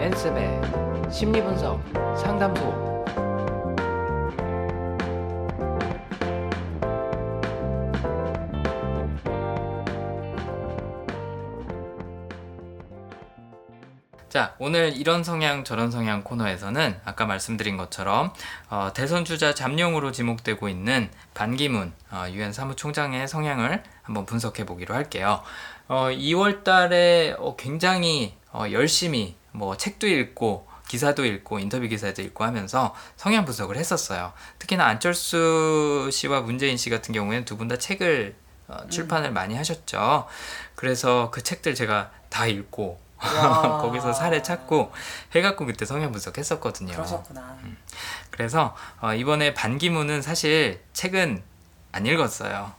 엔스의 심리분석 상담소 자, 오늘 이런 성향 저런 성향 코너에서는 아까 말씀드린 것처럼 어, 대선 주자 잠룡으로 지목되고 있는 반기문 어, 유엔 사무총장의 성향을 한번 분석해 보기로 할게요. 어, 2월 달에 어, 굉장히 어, 열심히 뭐 책도 읽고 기사도 읽고 인터뷰 기사도 읽고 하면서 성향 분석을 했었어요. 특히나 안철수 씨와 문재인 씨 같은 경우에는 두 분 다 책을 어, 출판을 많이 하셨죠. 그래서 그 책들 제가 다 읽고 와. 거기서 살을 찾고 해갖고 그때 성향 분석했었거든요. 그러셨구나. 그래서 어, 이번에 반기문은 사실 책은 안 읽었어요.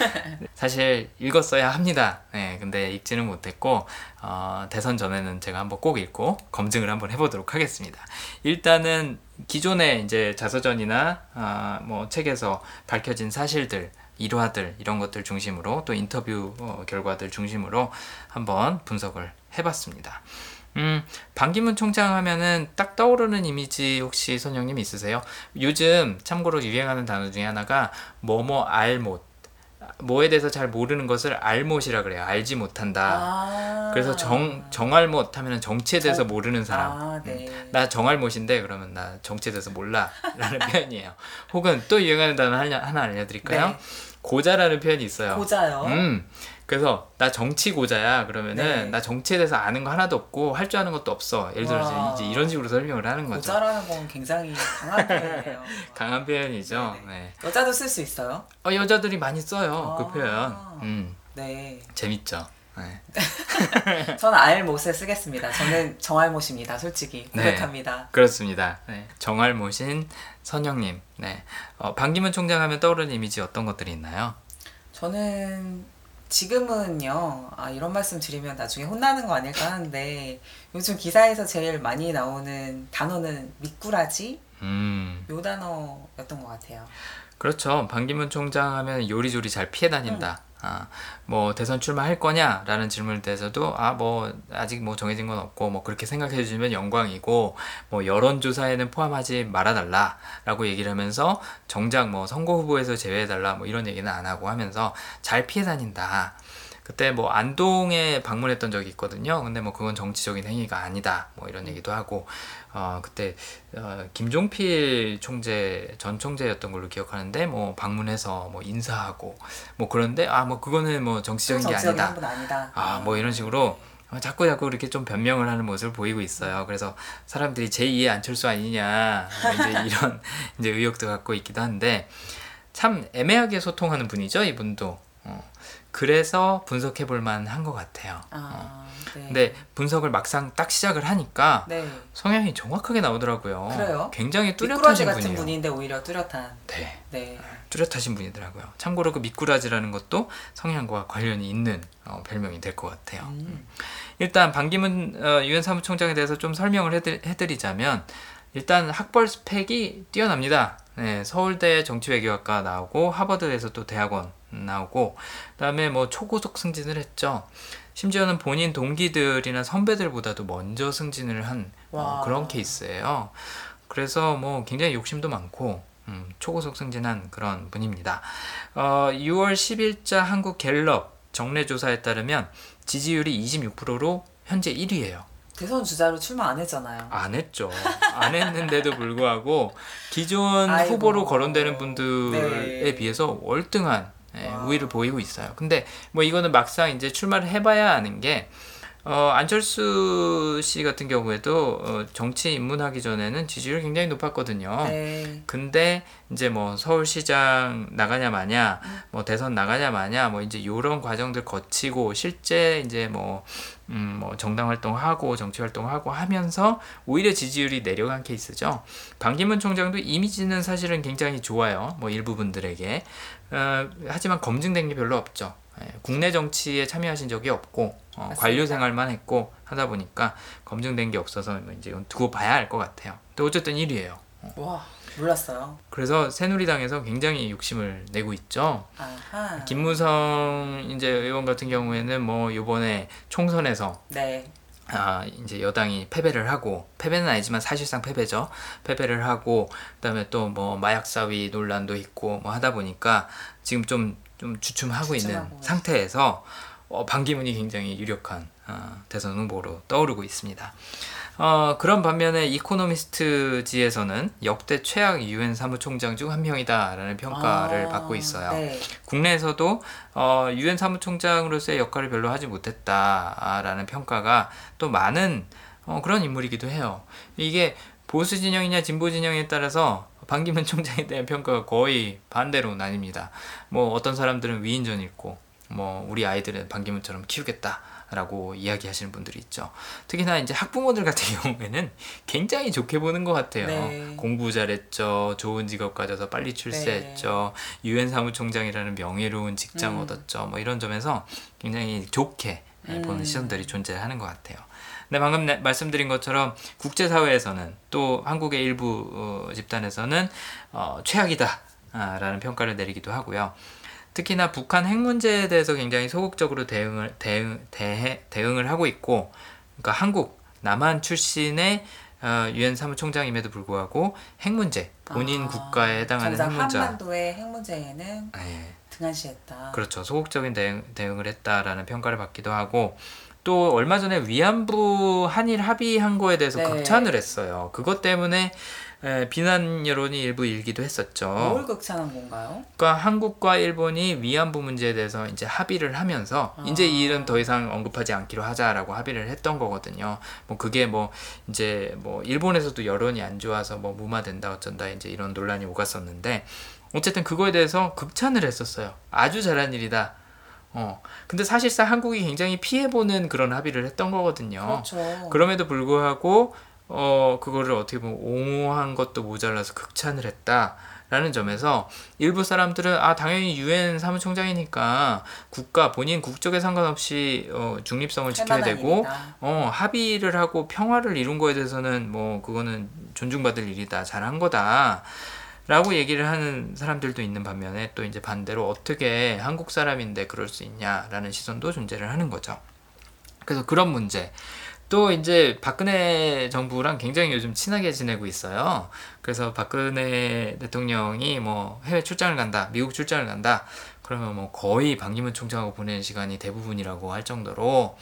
네. 사실 읽었어야 합니다. 네, 근데 읽지는 못했고 어, 대선 전에는 제가 한번 꼭 읽고 검증을 한번 해보도록 하겠습니다. 일단은 기존의 이제 자서전이나 아, 뭐 책에서 밝혀진 사실들 일화들 이런 것들 중심으로 또 인터뷰 어, 결과들 중심으로 한번 분석을 해봤습니다. 음, 반기문 총장 하면은 딱 떠오르는 이미지 혹시 선영님 있으세요? 요즘 참고로 유행하는 단어 중에 하나가 뭐뭐 알못. 뭐에 대해서 잘 모르는 것을 알못이라 그래요. 알지 못한다. 아. 그래서 정 정알못 하면은 정치에 대해서 정- 모르는 사람. 아, 네. 음, 나 정알못인데 그러면 나 정치에 대해서 몰라라는 표현이에요. 혹은 또 유행하는 단어 하나, 하나 알려드릴까요? 네. 고자라는 표현이 있어요. 고자요. 음. 그래서 나 정치 고자야 그러면은 네. 나 정치에 대해서 아는 거 하나도 없고 할 줄 아는 것도 없어. 예를 들어서 와. 이제 이런 식으로 설명을 하는 거죠. 고자라는 건 굉장히 강한 표현이에요. 강한 표현이죠. 네네. 네. 여자도 쓸 수 있어요? 어, 여자들이 많이 써요. 그 아. 표현. 음. 네. 재밌죠. 네. 저는 알못을 쓰겠습니다. 저는 정알못입니다. 솔직히 네. 고백합니다. 그렇습니다. 네. 정알모신 선영님. 네. 어, 반기문 총장 하면 떠오르는 이미지 어떤 것들이 있나요? 저는 지금은요, 아, 이런 말씀 드리면 나중에 혼나는 거 아닐까 하는데, 요즘 기사에서 제일 많이 나오는 단어는 미꾸라지? 음. 요 단어였던 것 같아요. 그렇죠. 반기문 총장 하면 요리조리 잘 피해 다닌다. 아, 뭐 대선 출마할 거냐라는 질문에 대해서도 아 뭐 아직 뭐 정해진 건 없고 뭐 그렇게 생각해 주시면 영광이고 뭐 여론조사에는 포함하지 말아달라라고 얘기를 하면서 정작 뭐 선거 후보에서 제외해달라 뭐 이런 얘기는 안 하고 하면서 잘 피해 다닌다. 그때 뭐 안동에 방문했던 적이 있거든요. 근데 뭐 그건 정치적인 행위가 아니다. 뭐 이런 얘기도 하고 어 그때 어, 김종필 총재 전 총재였던 걸로 기억하는데 뭐 방문해서 뭐 인사하고 뭐 그런데 아 뭐 그거는 뭐 정치적인 게 아니다. 아니다. 아 뭐 이런 식으로 어, 자꾸 자꾸 이렇게 좀 변명을 하는 모습을 보이고 있어요. 그래서 사람들이 제2의 안철수 아니냐 뭐 이제 이런 이제 의혹도 갖고 있기도 한데 참 애매하게 소통하는 분이죠 이분도. 어, 그래서 분석해 볼 만한 것 같아요. 아, 네. 근데 분석을 막상 딱 시작을 하니까 네. 성향이 정확하게 나오더라고요. 그래요? 굉장히 뚜렷하신 분이에요. 분인데 오히려 뚜렷한. 네, 네. 뚜렷하신 분이더라고요. 참고로 그 미꾸라지라는 것도 성향과 관련이 있는 어, 별명이 될 것 같아요. 음. 일단 반기문 어, 유엔 사무총장에 대해서 좀 설명을 해드, 해드리자면 일단 학벌 스펙이 뛰어납니다. 네, 서울대 정치외교학과 나오고 하버드에서 또 대학원 나오고 그다음에 뭐 초고속 승진을 했죠. 심지어는 본인 동기들이나 선배들보다도 먼저 승진을 한 어, 와. 그런 케이스예요. 그래서 뭐 굉장히 욕심도 많고 음, 초고속 승진한 그런 분입니다. 어, 6월 10일자 한국 갤럽 정례 조사에 따르면 지지율이 26%로 현재 1위예요. 대선 주자로 출마 안 했잖아요. 안 했죠. 안 했는데도 불구하고 기존 아이고. 후보로 거론되는 분들에 네. 비해서 월등한 예, 와. 우위를 보이고 있어요. 근데 뭐 이거는 막상 이제 출마를 해봐야 아는 게 어, 안철수 씨 같은 경우에도 어, 정치 입문하기 전에는 지지율이 굉장히 높았거든요. 네. 근데 이제 뭐 서울시장 나가냐 마냐, 뭐 대선 나가냐 마냐, 뭐 이제 요런 과정들 거치고 실제 이제 뭐, 음, 뭐 정당 활동하고 정치 활동하고 하면서 오히려 지지율이 내려간 케이스죠. 반기문 총장도 이미지는 사실은 굉장히 좋아요. 뭐 일부분들에게. 어, 하지만 검증된 게 별로 없죠. 예, 국내 정치에 참여하신 적이 없고 어. 관료 생활만 했고 하다 보니까 검증된 게 없어서 뭐 이제 두고 봐야 할것 같아요. 또 어쨌든 1위예요. 와 몰랐어요. 그래서 새누리당에서 굉장히 욕심을 내고 있죠. 아하. 김무성 이제 의원 같은 경우에는 뭐 요번에 총선에서 네. 아 이제 여당이 패배를 하고 패배는 아니지만 사실상 패배죠. 패배를 하고 그다음에 또 뭐 마약 사위 논란도 있고 뭐 하다 보니까 지금 좀 좀 주춤하고 있는. 상태에서 어, 반기문이 굉장히 유력한 어, 대선 후보로 떠오르고 있습니다. 어, 그런 반면에 이코노미스트지에서는 역대 최악 유엔 사무총장 중 한 명이다라는 평가를 아, 받고 있어요. 네. 국내에서도 어, 유엔 사무총장으로서의 역할을 별로 하지 못했다라는 평가가 또 많은 어, 그런 인물이기도 해요. 이게 보수 진영이냐 진보 진영에 따라서 반기문 총장에 대한 평가가 거의 반대로 나뉩니다. 뭐 어떤 사람들은 위인전 읽고 뭐 우리 아이들은 반기문처럼 키우겠다 라고 이야기하시는 분들이 있죠. 특히나 이제 학부모들 같은 경우에는 굉장히 좋게 보는 것 같아요. 네. 공부 잘했죠, 좋은 직업 가져서 빨리 출세했죠, 유엔 사무총장이라는 명예로운 직장 음. 얻었죠. 뭐 이런 점에서 굉장히 좋게 음. 보는 시선들이 존재하는 것 같아요. 근데 방금 내- 말씀드린 것처럼 국제사회에서는 또 한국의 일부 어, 집단에서는 어, 최악이다 라는 평가를 내리기도 하고요. 특히나 북한 핵 문제에 대해서 굉장히 소극적으로 대응을 대응 대해, 대응을 하고 있고, 그러니까 한국 남한 출신의 어, 유엔 사무총장임에도 불구하고 핵 문제 본인 아, 국가에 해당하는 핵 문제 한반도의 핵 문제에는 예, 등한시했다. 그렇죠. 소극적인 대응, 대응을 했다라는 평가를 받기도 하고 또 얼마 전에 위안부 한일 합의한 거에 대해서 네. 극찬을 했어요. 그것 때문에 에, 비난 여론이 일부 일기도 했었죠. 뭘 극찬한 건가요? 그러니까 한국과 일본이 위안부 문제에 대해서 이제 합의를 하면서 아. 이제 이 일은 더 이상 언급하지 않기로 하자라고 합의를 했던 거거든요. 뭐 그게 뭐 이제 뭐 일본에서도 여론이 안 좋아서 뭐 무마된다 어쩐다 이제 이런 논란이 오갔었는데 어쨌든 그거에 대해서 극찬을 했었어요. 아주 잘한 일이다. 어. 근데 사실상 한국이 굉장히 피해보는 그런 합의를 했던 거거든요. 그렇죠. 그럼에도 불구하고 어 그거를 어떻게 보면 옹호한 것도 모자라서 극찬을 했다 라는 점에서 일부 사람들은 아 당연히 유엔 사무총장이니까 국가 본인 국적에 상관없이 어 중립성을 지켜야 되고 일이다. 어 합의를 하고 평화를 이룬 거에 대해서는 뭐 그거는 존중받을 일이다 잘한 거다. 라고 얘기를 하는 사람들도 있는 반면에 또 이제 반대로 어떻게 한국 사람인데 그럴 수 있냐라는 시선도 존재를 하는 거죠. 그래서 그런 문제. 또 이제 박근혜 정부랑 굉장히 요즘 친하게 지내고 있어요. 그래서 박근혜 대통령이 뭐 해외 출장을 간다, 미국 출장을 간다, 그러면 뭐 거의 반기문 총장하고 보내는 시간이 대부분이라고 할 정도로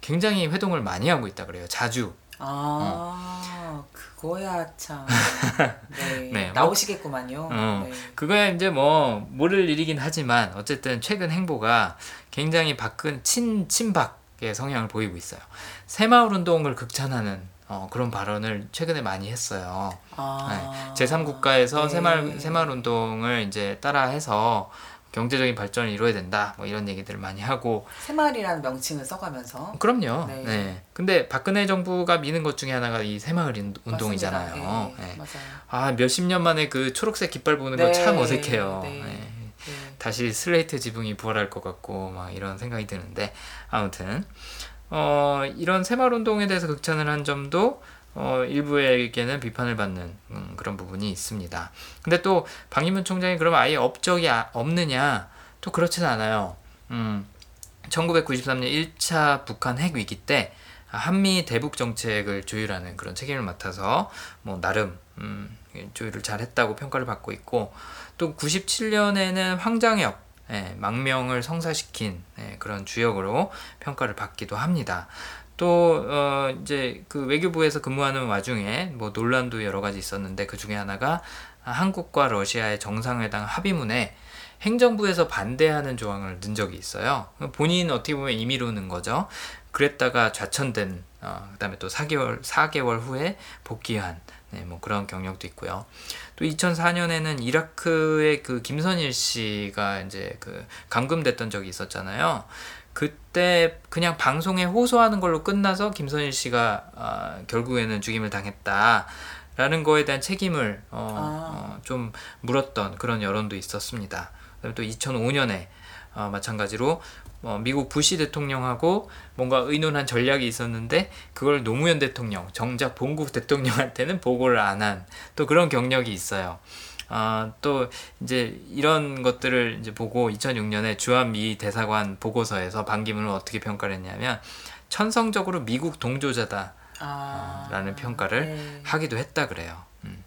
굉장히 회동을 많이 하고 있다 그래요. 자주. 아 그거야 참. 네. 네, 뭐- 나오시겠구만요. 어. 네. 그거야 이제 뭐 모를 일이긴 하지만 어쨌든 최근 행보가 굉장히 박근 친 친박의 성향을 보이고 있어요. 새마을 운동을 극찬하는 어, 그런 발언을 최근에 많이 했어요. 아. 제3국가에서 네. 새마을 새마을 운동을 이제 따라해서 경제적인 발전을 이루어야 된다. 뭐 이런 얘기들을 많이 하고 새마을이라는 명칭을 써가면서 그럼요. 네. 네. 근데 박근혜 정부가 미는 것 중에 하나가 이 새마을 인- 운동이잖아요. 네, 네. 맞아요. 아 몇십 년 만에 그 초록색 깃발 보는 거 네. 참 어색해요. 네. 다시 슬레이트 지붕이 부활할 것 같고 막 이런 생각이 드는데 아무튼 어, 이런 새마을 운동에 대해서 극찬을 한 점도 어, 일부에게는 비판을 받는 음, 그런 부분이 있습니다. 근데 또 방기문 총장이 그러면 아예 업적이 아- 없느냐? 또 그렇지는 않아요. 음, 1993년 1차 북한 핵 위기 때 한미 대북 정책을 조율하는 그런 책임을 맡아서 뭐 나름 음, 조율을 잘했다고 평가를 받고 있고 또 97년에는 황장엽 예, 망명을 성사시킨 예, 그런 주역으로 평가를 받기도 합니다. 또 어, 이제 그 외교부에서 근무하는 와중에 뭐 논란도 여러 가지 있었는데 그 중에 하나가 한국과 러시아의 정상회담 합의문에 행정부에서 반대하는 조항을 넣은 적이 있어요. 본인 어떻게 보면 임의로 넣은 거죠. 그랬다가 좌천된 어, 그다음에 또 4개월 4개월 후에 복귀한 네, 뭐 그런 경력도 있고요. 또 2004년에는 이라크의 그 김선일 씨가 이제 그 감금됐던 적이 있었잖아요. 그때 그냥 방송에 호소하는 걸로 끝나서 김선일 씨가 아, 결국에는 죽임을 당했다 라는 거에 대한 책임을 어, 아. 어, 좀 물었던 그런 여론도 있었습니다. 그다음에 또 2005년에 어, 마찬가지로 어, 미국 부시 대통령하고 뭔가 의논한 전략이 있었는데 그걸 노무현 대통령 정작 본국 대통령한테는 보고를 안 한 또 그런 경력이 있어요. 아, 또 이제 이런 것들을 이제 보고 2006년에 주한미 대사관 보고서에서 반기문을 어떻게 평가를 했냐면 천성적으로 미국 동조자다. 아, 라는 평가를 네. 하기도 했다 그래요. 음.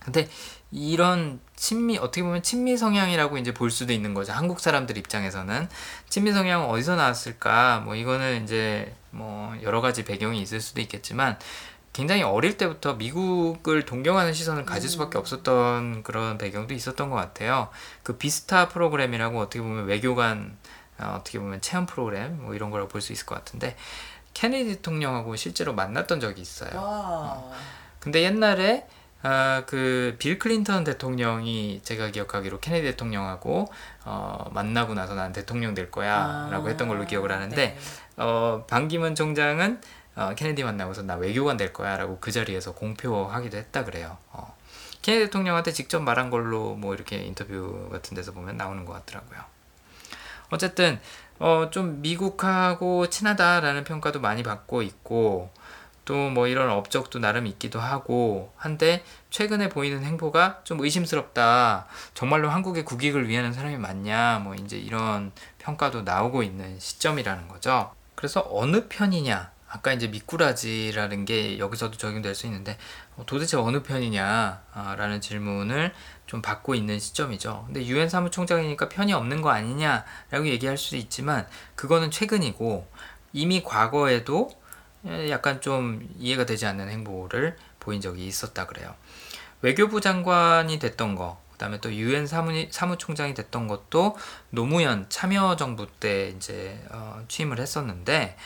근데 이런 친미 어떻게 보면 친미 성향이라고 이제 볼 수도 있는 거죠. 한국 사람들 입장에서는 친미 성향은 어디서 나왔을까? 뭐 이거는 이제 뭐 여러 가지 배경이 있을 수도 있겠지만 굉장히 어릴 때부터 미국을 동경하는 시선을 가질 수밖에 없었던 그런 배경도 있었던 것 같아요. 그 비스타 프로그램이라고 어떻게 보면 외교관 어, 어떻게 보면 체험 프로그램 뭐 이런 거라고 볼 수 있을 것 같은데 케네디 대통령하고 실제로 만났던 적이 있어요. 와. 근데 옛날에 아, 그 빌 클린턴 대통령이 제가 기억하기로 케네디 대통령하고 어, 만나고 나서 난 대통령 될 거야라고 아, 했던 걸로 기억을 하는데 네. 어, 반기문 총장은 어, 케네디 만나고서 나 외교관 될 거야라고 그 자리에서 공표하기도 했다 그래요. 어. 케네디 대통령한테 직접 말한 걸로 뭐 이렇게 인터뷰 같은 데서 보면 나오는 것 같더라고요. 어쨌든 어, 좀 미국하고 친하다라는 평가도 많이 받고 있고 또 뭐 이런 업적도 나름 있기도 하고 한데 최근에 보이는 행보가 좀 의심스럽다. 정말로 한국의 국익을 위하는 사람이 맞냐? 뭐 이제 이런 평가도 나오고 있는 시점이라는 거죠. 그래서 어느 편이냐? 아까 이제 미꾸라지라는 게 여기서도 적용될 수 있는데 어, 도대체 어느 편이냐라는 질문을 좀 받고 있는 시점이죠. 근데 유엔 사무총장이니까 편이 없는 거 아니냐라고 얘기할 수도 있지만 그거는 최근이고 이미 과거에도 약간 좀 이해가 되지 않는 행보를 보인 적이 있었다 그래요. 외교부 장관이 됐던 거, 그다음에 또 유엔 사무 사무 총장이 됐던 것도 노무현 참여정부 때 이제 어, 취임을 했었는데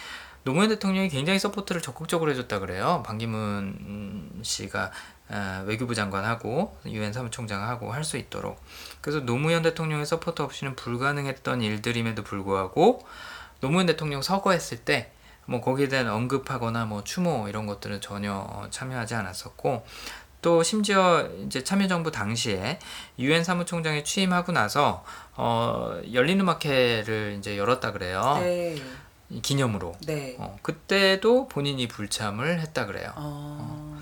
노무현 대통령이 굉장히 support를 적극적으로 해줬다 그래요. 반기문 씨가 어, 외교부 장관하고 유엔 사무총장하고 할 수 있도록. 그래서 노무현 대통령의 support 없이는 불가능했던 일들임에도 불구하고 노무현 대통령 서거했을 때 뭐 거기에 대한 언급하거나 뭐 추모 이런 것들은 전혀 참여하지 않았었고 또 심지어 이제 참여정부 당시에 유엔 사무총장에 취임하고 나서 어, 열린 음악회를 이제 열었다 그래요. 네. 이 기념으로. 네. 어, 그때도 본인이 불참을 했다 그래요. 어...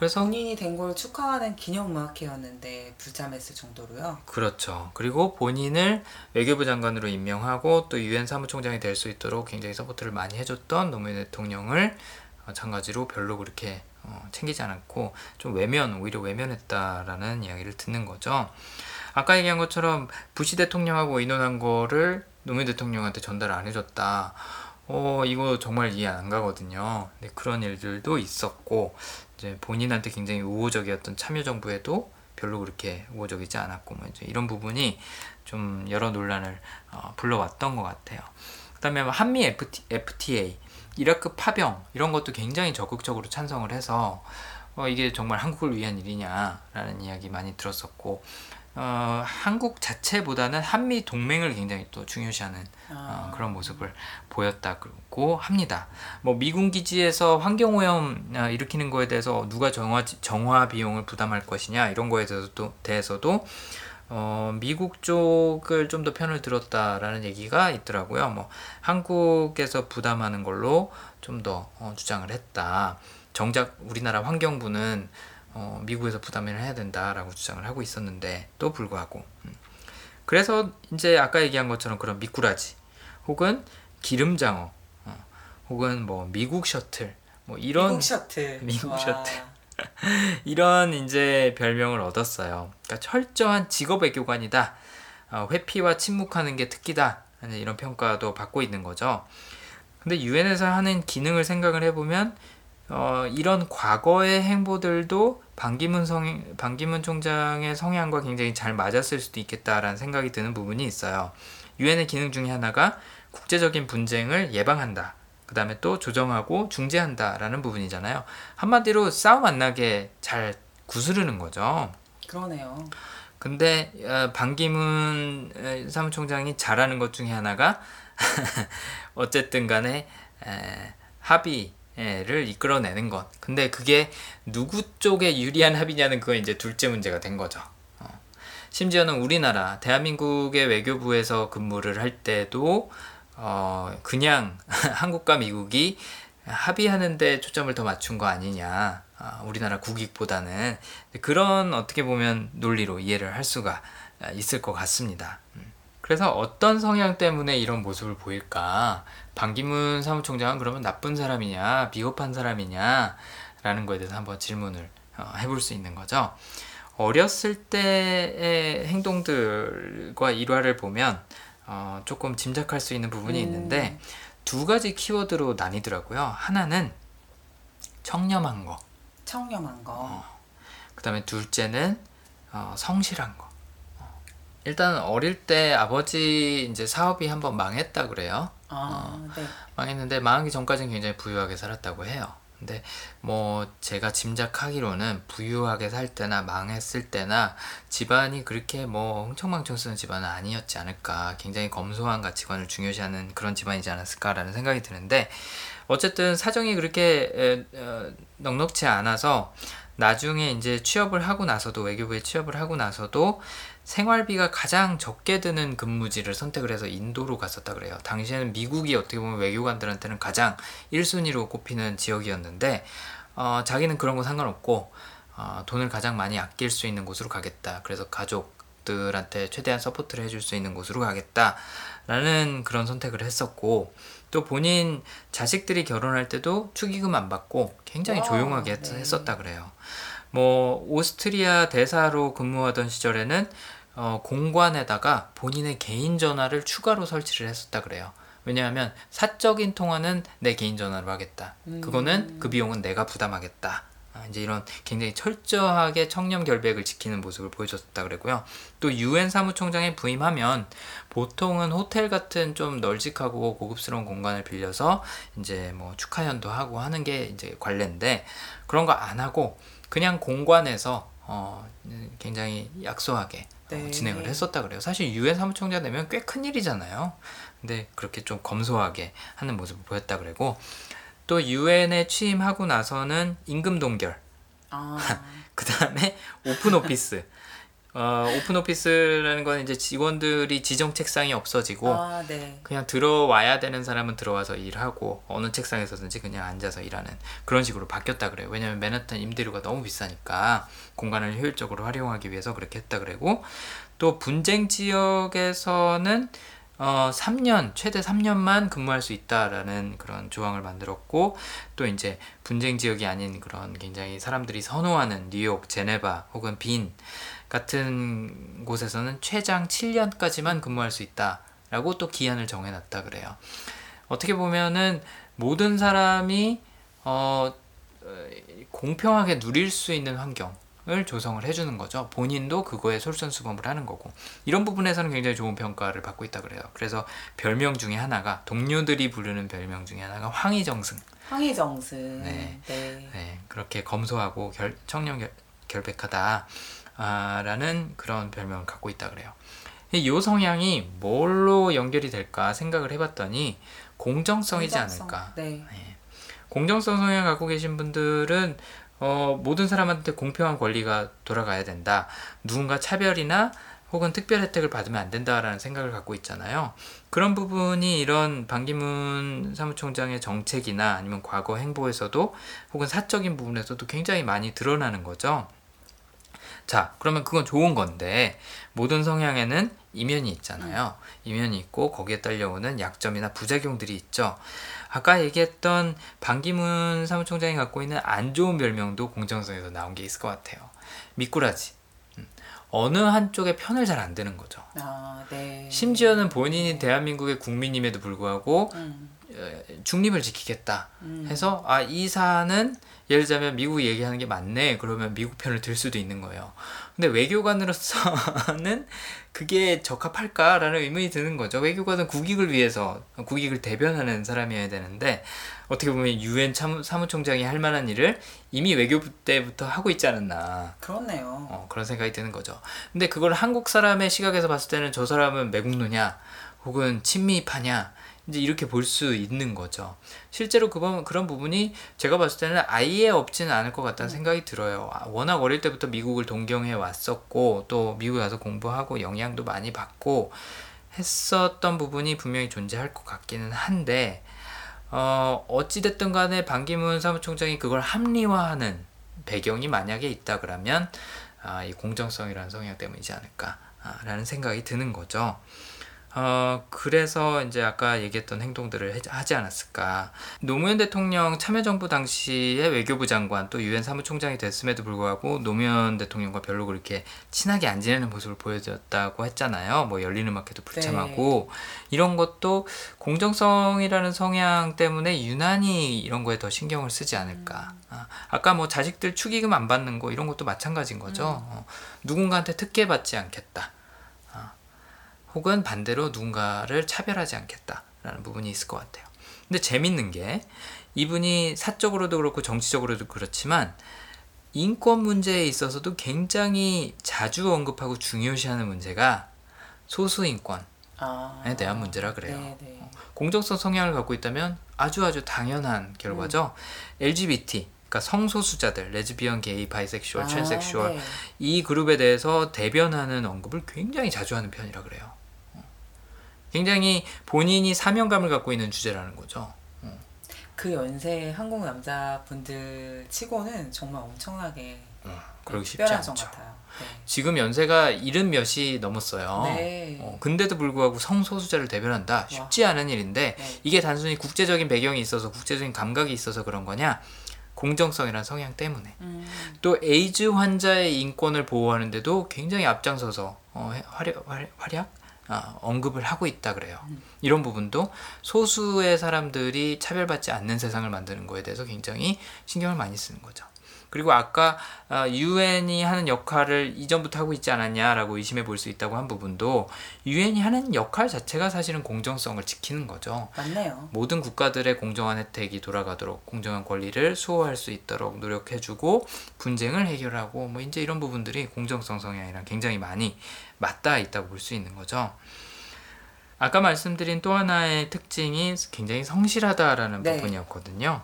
그래서 본인이 된 걸 축하하는 기념 음악회였는데 불참했을 정도로요. 그렇죠. 그리고 본인을 외교부 장관으로 임명하고 또 유엔 사무총장이 될 수 있도록 굉장히 support를 많이 해줬던 노무현 대통령을 마찬가지로 별로 그렇게 어, 챙기지 않았고 좀 외면 오히려 외면했다라는 이야기를 듣는 거죠. 아까 얘기한 것처럼 부시 대통령하고 의논한 거를 노무현 대통령한테 전달 안 해줬다. 어 이거 정말 이해 안 가거든요. 근데 그런 일들도 있었고 이제 본인한테 굉장히 우호적이었던 참여정부에도 별로 그렇게 우호적이지 않았고 뭐 이제 이런 부분이 좀 여러 논란을 어, 불러왔던 것 같아요. 그 다음에 뭐 한미 FT, FTA 이라크 파병 이런 것도 굉장히 적극적으로 찬성을 해서 어, 이게 정말 한국을 위한 일이냐라는 이야기 많이 들었었고 어, 한국 자체보다는 한미 동맹을 굉장히 또 중요시하는 어, 그런 모습을 보였다고 합니다. 뭐 미군 기지에서 환경 오염 어, 일으키는 거에 대해서 누가 정화 정화 비용을 부담할 것이냐 이런 거에 대해서도 대해서도 어, 미국 쪽을 좀 더 편을 들었다라는 얘기가 있더라고요. 뭐 한국에서 부담하는 걸로 좀더 어, 주장을 했다. 정작 우리나라 환경부는 어, 미국에서 부담을 해야 된다라고 주장을 하고 있었는데 또 불구하고 음. 그래서 이제 아까 얘기한 것처럼 그런 미꾸라지 혹은 기름장어 어, 혹은 뭐 미국 셔틀 뭐 이런 미국 셔틀. 미국 와. 셔틀. 이런 이제 별명을 얻었어요. 그러니까 철저한 직업 외교관이다. 어, 회피와 침묵하는 게 특기다. 이런 평가도 받고 있는 거죠. 근데 유엔에서 하는 기능을 생각을 해보면 어, 이런 과거의 행보들도 반기문 성 반기문 총장의 성향과 굉장히 잘 맞았을 수도 있겠다라는 생각이 드는 부분이 있어요. 유엔의 기능 중에 하나가 국제적인 분쟁을 예방한다. 그 다음에 또 조정하고 중재한다라는 부분이잖아요. 한마디로 싸움 안 나게 잘 구스르는 거죠. 그러네요. 근데 어, 반기문 어, 사무총장이 잘하는 것 중에 하나가 어쨌든 간에 에, 합의 를 이끌어내는 것. 근데 그게 누구 쪽에 유리한 합의냐는 그건 이제 둘째 문제가 된 거죠. 어. 심지어는 우리나라 대한민국의 외교부에서 근무를 할 때도 어, 그냥 한국과 미국이 합의하는데 초점을 더 맞춘 거 아니냐. 아, 우리나라 국익보다는 그런 어떻게 보면 논리로 이해를 할 수가 있을 것 같습니다. 음. 그래서 어떤 성향 때문에 이런 모습을 보일까? 반기문 사무총장은 그러면 나쁜 사람이냐, 비겁한 사람이냐, 라는 거에 대해서 한번 질문을 어, 해볼 수 있는 거죠. 어렸을 때의 행동들과 일화를 보면 어, 조금 짐작할 수 있는 부분이 음. 있는데 두 가지 키워드로 나뉘더라고요. 하나는 청렴한 거, 청렴한 거. 그 다음에 둘째는 어, 성실한 거. 어, 일단 어릴 때 아버지 이제 사업이 한번 망했다 그래요. 아, 네. 망했는데 망하기 전까지는 굉장히 부유하게 살았다고 해요. 근데 뭐 제가 짐작하기로는 부유하게 살 때나 망했을 때나 집안이 그렇게 뭐 흥청망청 쓰는 집안은 아니었지 않을까. 굉장히 검소한 가치관을 중요시하는 그런 집안이지 않았을까라는 생각이 드는데 어쨌든 사정이 그렇게 에, 어, 넉넉지 않아서 나중에 이제 취업을 하고 나서도 외교부에 취업을 하고 나서도 생활비가 가장 적게 드는 근무지를 선택을 해서 인도로 갔었다 그래요. 당시에는 미국이 어떻게 보면 외교관들한테는 가장 1순위로 꼽히는 지역이었는데 어, 자기는 그런 거 상관없고 어, 돈을 가장 많이 아낄 수 있는 곳으로 가겠다. 그래서 가족들한테 최대한 support를 해줄 수 있는 곳으로 가겠다라는 그런 선택을 했었고 또 본인 자식들이 결혼할 때도 축의금 안 받고 굉장히 와, 조용하게 했- 네. 했었다 그래요. 뭐 오스트리아 대사로 근무하던 시절에는 어, 공관에다가 본인의 개인 전화를 추가로 설치를 했었다 그래요. 왜냐하면 사적인 통화는 내 개인 전화로 하겠다. 그거는 그 비용은 내가 부담하겠다. 아, 이제 이런 굉장히 철저하게 청렴 결백을 지키는 모습을 보여줬다 그러고요. 또 유엔 사무총장에 부임하면 보통은 호텔 같은 좀 널찍하고 고급스러운 공간을 빌려서 이제 뭐 축하연도 하고 하는 게 이제 관례인데 그런 거 안 하고 그냥 공관에서 어 굉장히 약소하게 어, 네. 진행을 했었다 그래요. 사실 유엔 사무총장 되면 꽤 큰 일이잖아요. 근데 그렇게 좀 검소하게 하는 모습을 보였다 그러고 또 유엔에 취임하고 나서는 임금 동결 아, 그 다음에 open office. 어, open office라는 건 이제 직원들이 지정 책상이 없어지고 아, 네. 그냥 들어와야 되는 사람은 들어와서 일하고 어느 책상에서든지 그냥 앉아서 일하는 그런 식으로 바뀌었다 그래요. 왜냐면 맨하탄 임대료가 너무 비싸니까 공간을 효율적으로 활용하기 위해서 그렇게 했다 그러고 또 분쟁 지역에서는 어, 3년, 최대 3년만 근무할 수 있다라는 그런 조항을 만들었고, 또 이제 분쟁 지역이 아닌 그런 굉장히 사람들이 선호하는 뉴욕, 제네바 혹은 빈 같은 곳에서는 최장 7년까지만 근무할 수 있다라고 또 기한을 정해놨다 그래요. 어떻게 보면은 모든 사람이 어, 어, 공평하게 누릴 수 있는 환경을 조성을 해주는 거죠. 본인도 그거에 솔선수범을 하는 거고 이런 부분에서는 굉장히 좋은 평가를 받고 있다 그래요. 그래서 별명 중에 하나가 동료들이 부르는 별명 중에 하나가 황희정승. 황희정승. 네. 네. 네, 그렇게 검소하고 결, 청렴 결, 결백하다. 아, 라는 그런 별명을 갖고 있다 그래요. 이 성향이 뭘로 연결이 될까 생각을 해봤더니 공정성이지 공정성. 않을까. 네. 공정성 성향 갖고 계신 분들은 어, 모든 사람한테 공평한 권리가 돌아가야 된다. 누군가 차별이나 혹은 특별 혜택을 받으면 안 된다라는 생각을 갖고 있잖아요. 그런 부분이 이런 반기문 사무총장의 정책이나 아니면 과거 행보에서도 혹은 사적인 부분에서도 굉장히 많이 드러나는 거죠. 자, 그러면 그건 좋은 건데 모든 성향에는 이면이 있잖아요. 이면이 있고 거기에 딸려오는 약점이나 부작용들이 있죠. 아까 얘기했던 반기문 사무총장이 갖고 있는 안 좋은 별명도 공정성에서 나온 게 있을 것 같아요. 미꾸라지. 음, 어느 한쪽에 편을 잘 안 드는 거죠. 아, 네. 심지어는 본인이 대한민국의 국민임에도 불구하고 음, 어, 중립을 지키겠다 음. 해서 아 이 사안은 예를 들자면 미국이 얘기하는 게 맞네 그러면 미국 편을 들 수도 있는 거예요. 근데 외교관으로서는 그게 적합할까라는 의문이 드는 거죠. 외교관은 국익을 위해서 국익을 대변하는 사람이어야 되는데 어떻게 보면 유엔 사무총장이 할 만한 일을 이미 외교부 때부터 하고 있지 않았나 그렇네요. 어, 그런 생각이 드는 거죠. 근데 그걸 한국 사람의 시각에서 봤을 때는 저 사람은 매국노냐 혹은 친미파냐 이제 이렇게 볼 수 있는 거죠. 실제로 그번 그런 부분이 제가 봤을 때는 아예 없지는 않을 것 같다는 생각이 들어요. 아, 워낙 어릴 때부터 미국을 동경해 왔었고 또 미국에 가서 공부하고 영향도 많이 받고 했었던 부분이 분명히 존재할 것 같기는 한데 어, 어찌됐든 간에 반기문 사무총장이 그걸 합리화하는 배경이 만약에 있다 그러면 아, 이 공정성이라는 성향 때문이지 않을까라는 생각이 드는 거죠. 어, 그래서 이제 아까 얘기했던 행동들을 해- 하지 않았을까. 노무현 대통령 참여정부 당시에 외교부 장관 또 유엔 사무총장이 됐음에도 불구하고 노무현 대통령과 별로 그렇게 친하게 안 지내는 모습을 보여줬다고 했잖아요. 뭐 열린 음악회도 불참하고 이런 것도 공정성이라는 성향 때문에 유난히 이런 거에 더 신경을 쓰지 않을까. 아, 아까 뭐 자식들 축의금 안 받는 거 이런 것도 마찬가지인 거죠. 어, 누군가한테 특혜 받지 않겠다. 아, 혹은 반대로 누군가를 차별하지 않겠다라는 부분이 있을 것 같아요. 근데 재밌는 게 이분이 사적으로도 그렇고 정치적으로도 그렇지만 인권 문제에 있어서도 굉장히 자주 언급하고 중요시하는 문제가 소수 인권에 아. 대한 문제라 그래요. 네, 네. 공정성 성향을 갖고 있다면 아주 아주 당연한 결과죠. LGBT 그러니까 성소수자들, 레즈비언, 게이, bisexual, 아, transsexual 네. 이 그룹에 대해서 대변하는 언급을 굉장히 자주 하는 편이라 그래요. 어. 굉장히 본인이 사명감을 갖고 있는 주제라는 거죠. 그 연세 한국 남자분들 치고는 정말 엄청나게 그러기 쉽지 않죠. 것 같아요. 네. 지금 연세가 일흔 몇이 넘었어요. 네. 어, 근데도 불구하고 성소수자를 대변한다. 쉽지 않은 일인데 네. 이게 단순히 국제적인 배경이 있어서 국제적인 감각이 있어서 그런 거냐? 공정성이라는 성향 때문에. 음, 또 에이즈 환자의 인권을 보호하는데도 굉장히 앞장서서 어, 해- 활약, 활- 활약? 아, 언급을 하고 있다 그래요. 이런 부분도 소수의 사람들이 차별받지 않는 세상을 만드는 거에 대해서 굉장히 신경을 많이 쓰는 거죠. 그리고 아까 유엔이 하는 역할을 이전부터 하고 있지 않았냐라고 의심해 볼 수 있다고 한 부분도 유엔이 하는 역할 자체가 사실은 공정성을 지키는 거죠. 맞네요. 모든 국가들의 공정한 혜택이 돌아가도록 공정한 권리를 수호할 수 있도록 노력해주고 분쟁을 해결하고 뭐 이제 이런 부분들이 공정성 성향이랑 굉장히 많이 맞닿아 있다고 볼 수 있는 거죠. 아까 말씀드린 또 하나의 특징이 굉장히 성실하다라는 네. 부분이었거든요.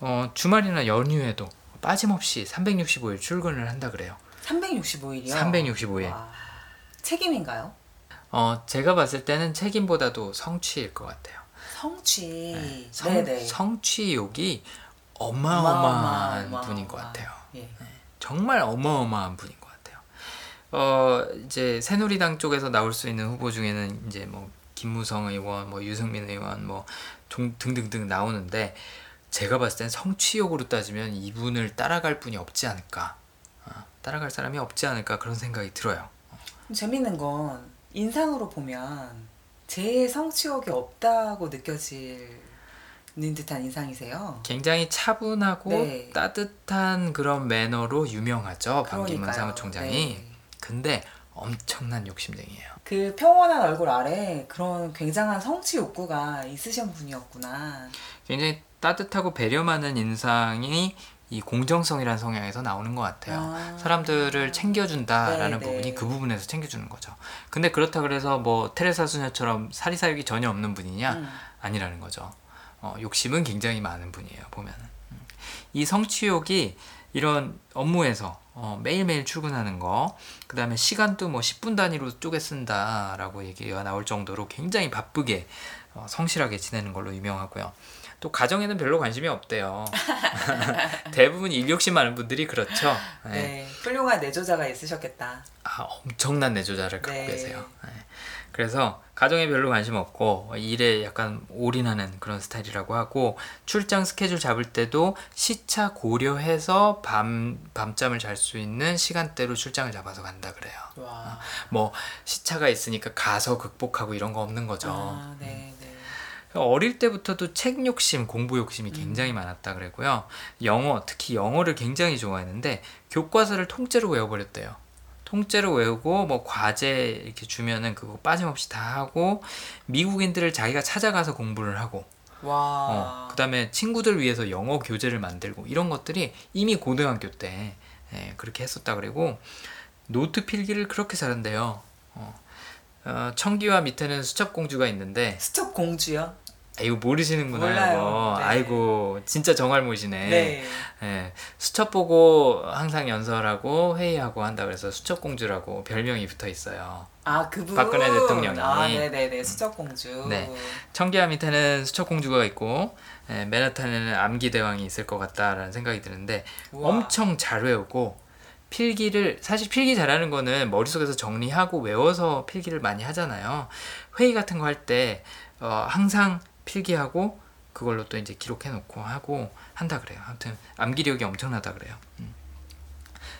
어, 주말이나 연휴에도 빠짐없이 365일 출근을 한다 그래요. 365일이요. 365일. 책임인가요? 어, 제가 봤을 때는 책임보다도 성취일 것 같아요. 성취. 성, 네, 네. 성취욕이 어마어마한 분인 것 같아요. 예. 정말 어마어마한 분인 것 같아요. 어 이제 새누리당 쪽에서 나올 수 있는 후보 중에는 이제 뭐 김무성 의원, 뭐 유승민 의원, 뭐 종- 등등등 나오는데 제가 봤을 땐 성취욕으로 따지면 이분을 따라갈 분이 없지 않을까. 어, 따라갈 사람이 없지 않을까 그런 생각이 들어요. 재밌는 건 인상으로 보면 제 성취욕이 없다고 느껴지는 듯한 인상이세요. 굉장히 차분하고 네. 따뜻한 그런 매너로 유명하죠. 반기문. 사무총장이. 네. 근데 엄청난 욕심쟁이에요. 그 평온한 얼굴 아래 그런 굉장한 성취 욕구가 있으신 분이었구나. 굉장히 따뜻하고 배려 많은 인상이 이 공정성이라는 성향에서 나오는 것 같아요. 아. 사람들을 챙겨준다라는 네, 부분이 네. 그 부분에서 챙겨주는 거죠. 근데 그렇다 그래서 뭐 테레사 수녀처럼 사리사욕이 전혀 없는 분이냐? 음. 아니라는 거죠. 어, 욕심은 굉장히 많은 분이에요. 보면은 음. 이 성취욕이 이런 업무에서 어, 매일매일 출근하는 거, 그 다음에 시간도 뭐 10분 단위로 쪼개 쓴다라고 얘기가 나올 정도로 굉장히 바쁘게 어, 성실하게 지내는 걸로 유명하고요. 또 가정에는 별로 관심이 없대요. 대부분 일 욕심 많은 분들이 그렇죠. 네. 네. 훌륭한 내조자가 있으셨겠다. 아, 엄청난 내조자를 갖고 네. 계세요. 네. 그래서 가정에 별로 관심 없고 일에 약간 올인하는 그런 스타일이라고 하고 출장 스케줄 잡을 때도 시차 고려해서 밤 밤잠을 잘 수 있는 시간대로 출장을 잡아서 간다 그래요. 와. 뭐 시차가 있으니까 가서 극복하고 이런 거 없는 거죠. 아, 네, 네. 어릴 때부터도 책 욕심, 공부 욕심이 굉장히 많았다 그랬고요. 영어, 특히 영어를 굉장히 좋아했는데 교과서를 통째로 외워버렸대요. 통째로 외우고 뭐 과제 이렇게 주면은 그거 빠짐없이 다 하고 미국인들을 자기가 찾아가서 공부를 하고 와. 어, 그다음에 친구들 위해서 영어 교재를 만들고 이런 것들이 이미 고등학교 때 예, 그렇게 했었다 그리고 노트 필기를 그렇게 잘한대요. 어, 어, 청기와 밑에는 수첩 공주가 있는데 수첩 공주요? 아, 이거 모르시는구나. 몰라요. 네. 아이고 진짜 정할못이네. 네. 예, 수첩 보고 항상 연설하고 회의하고 한다 그래서 수첩 공주라고 별명이 붙어 있어요. 아 그분. 박근혜 대통령이. 아 네네네 수첩 공주. 네. 청계암 밑에는 수첩 공주가 있고 예, 맨하탄에는 암기 대왕이 있을 것 같다라는 생각이 드는데 우와. 엄청 잘 외우고 필기를 사실 필기 잘하는 거는 머릿속에서 정리하고 외워서 필기를 많이 하잖아요. 회의 같은 거 할 때 어, 항상 필기하고 그걸로 또 이제 기록해 놓고 하고 한다 그래요. 아무튼 암기력이 엄청나다 그래요. 음.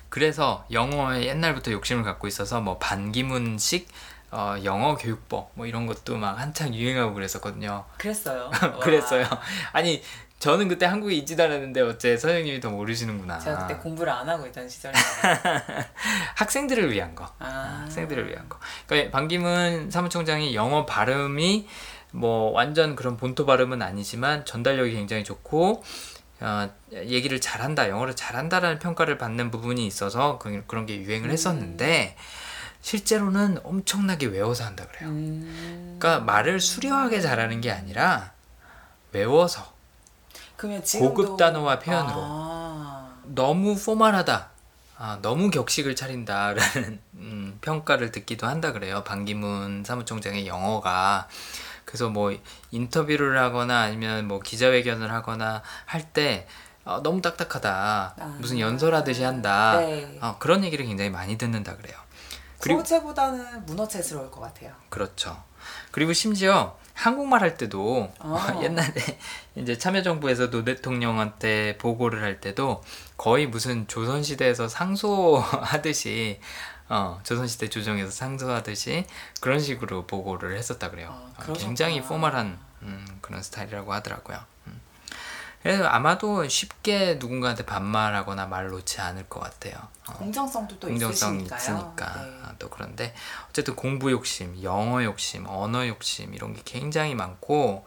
그래서 영어에 옛날부터 욕심을 갖고 있어서 뭐 반기문식 어, 영어 교육법 뭐 이런 것도 막 한창 유행하고 그랬었거든요. 그랬어요. 그랬어요. 와. 아니 저는 그때 한국에 있지도 않았는데 어째 선생님이 더 모르시는구나. 제가 그때 공부를 안 하고 있던 시절이에요. 학생들을 위한 거. 아. 학생들을 위한 거. 그러니까 반기문 사무총장이 영어 발음이 뭐 완전 그런 본토 발음은 아니지만 전달력이 굉장히 좋고 어, 얘기를 잘한다, 영어를 잘한다라는 평가를 받는 부분이 있어서 그, 그런 게 유행을 했었는데 실제로는 엄청나게 외워서 한다 그래요. 음. 그러니까 말을 수려하게 잘하는 게 아니라 외워서 지금도 고급 단어와 표현으로. 아. 너무 포멀하다. 아, 너무 격식을 차린다라는 음, 평가를 듣기도 한다 그래요. 반기문 사무총장의 영어가. 그래서 뭐 인터뷰를 하거나 아니면 뭐 기자회견을 하거나 할때 어, 너무 딱딱하다. 아. 무슨 연설하듯이 한다. 네. 어, 그런 얘기를 굉장히 많이 듣는다 그래요. 그리고 수호체보다는 문어체스러울 것 같아요. 그렇죠. 그리고 심지어 한국말 할 때도 어. 옛날에 이제 참여정부에서도 대통령한테 보고를 할 때도 거의 무슨 조선시대에서 상소하듯이 어, 조선시대 조정에서 상소하듯이 그런 식으로 보고를 했었다 그래요. 아, 어. 굉장히 포멀한 음, 그런 스타일이라고 하더라고요. 음. 그래서 아마도 쉽게 누군가한테 반말하거나 말 놓지 않을 것 같아요. 어. 공정성도 또 공정성이 있으시니까요. 있으니까 네. 아, 또 그런데 어쨌든 공부 욕심, 영어 욕심, 언어 욕심 이런 게 굉장히 많고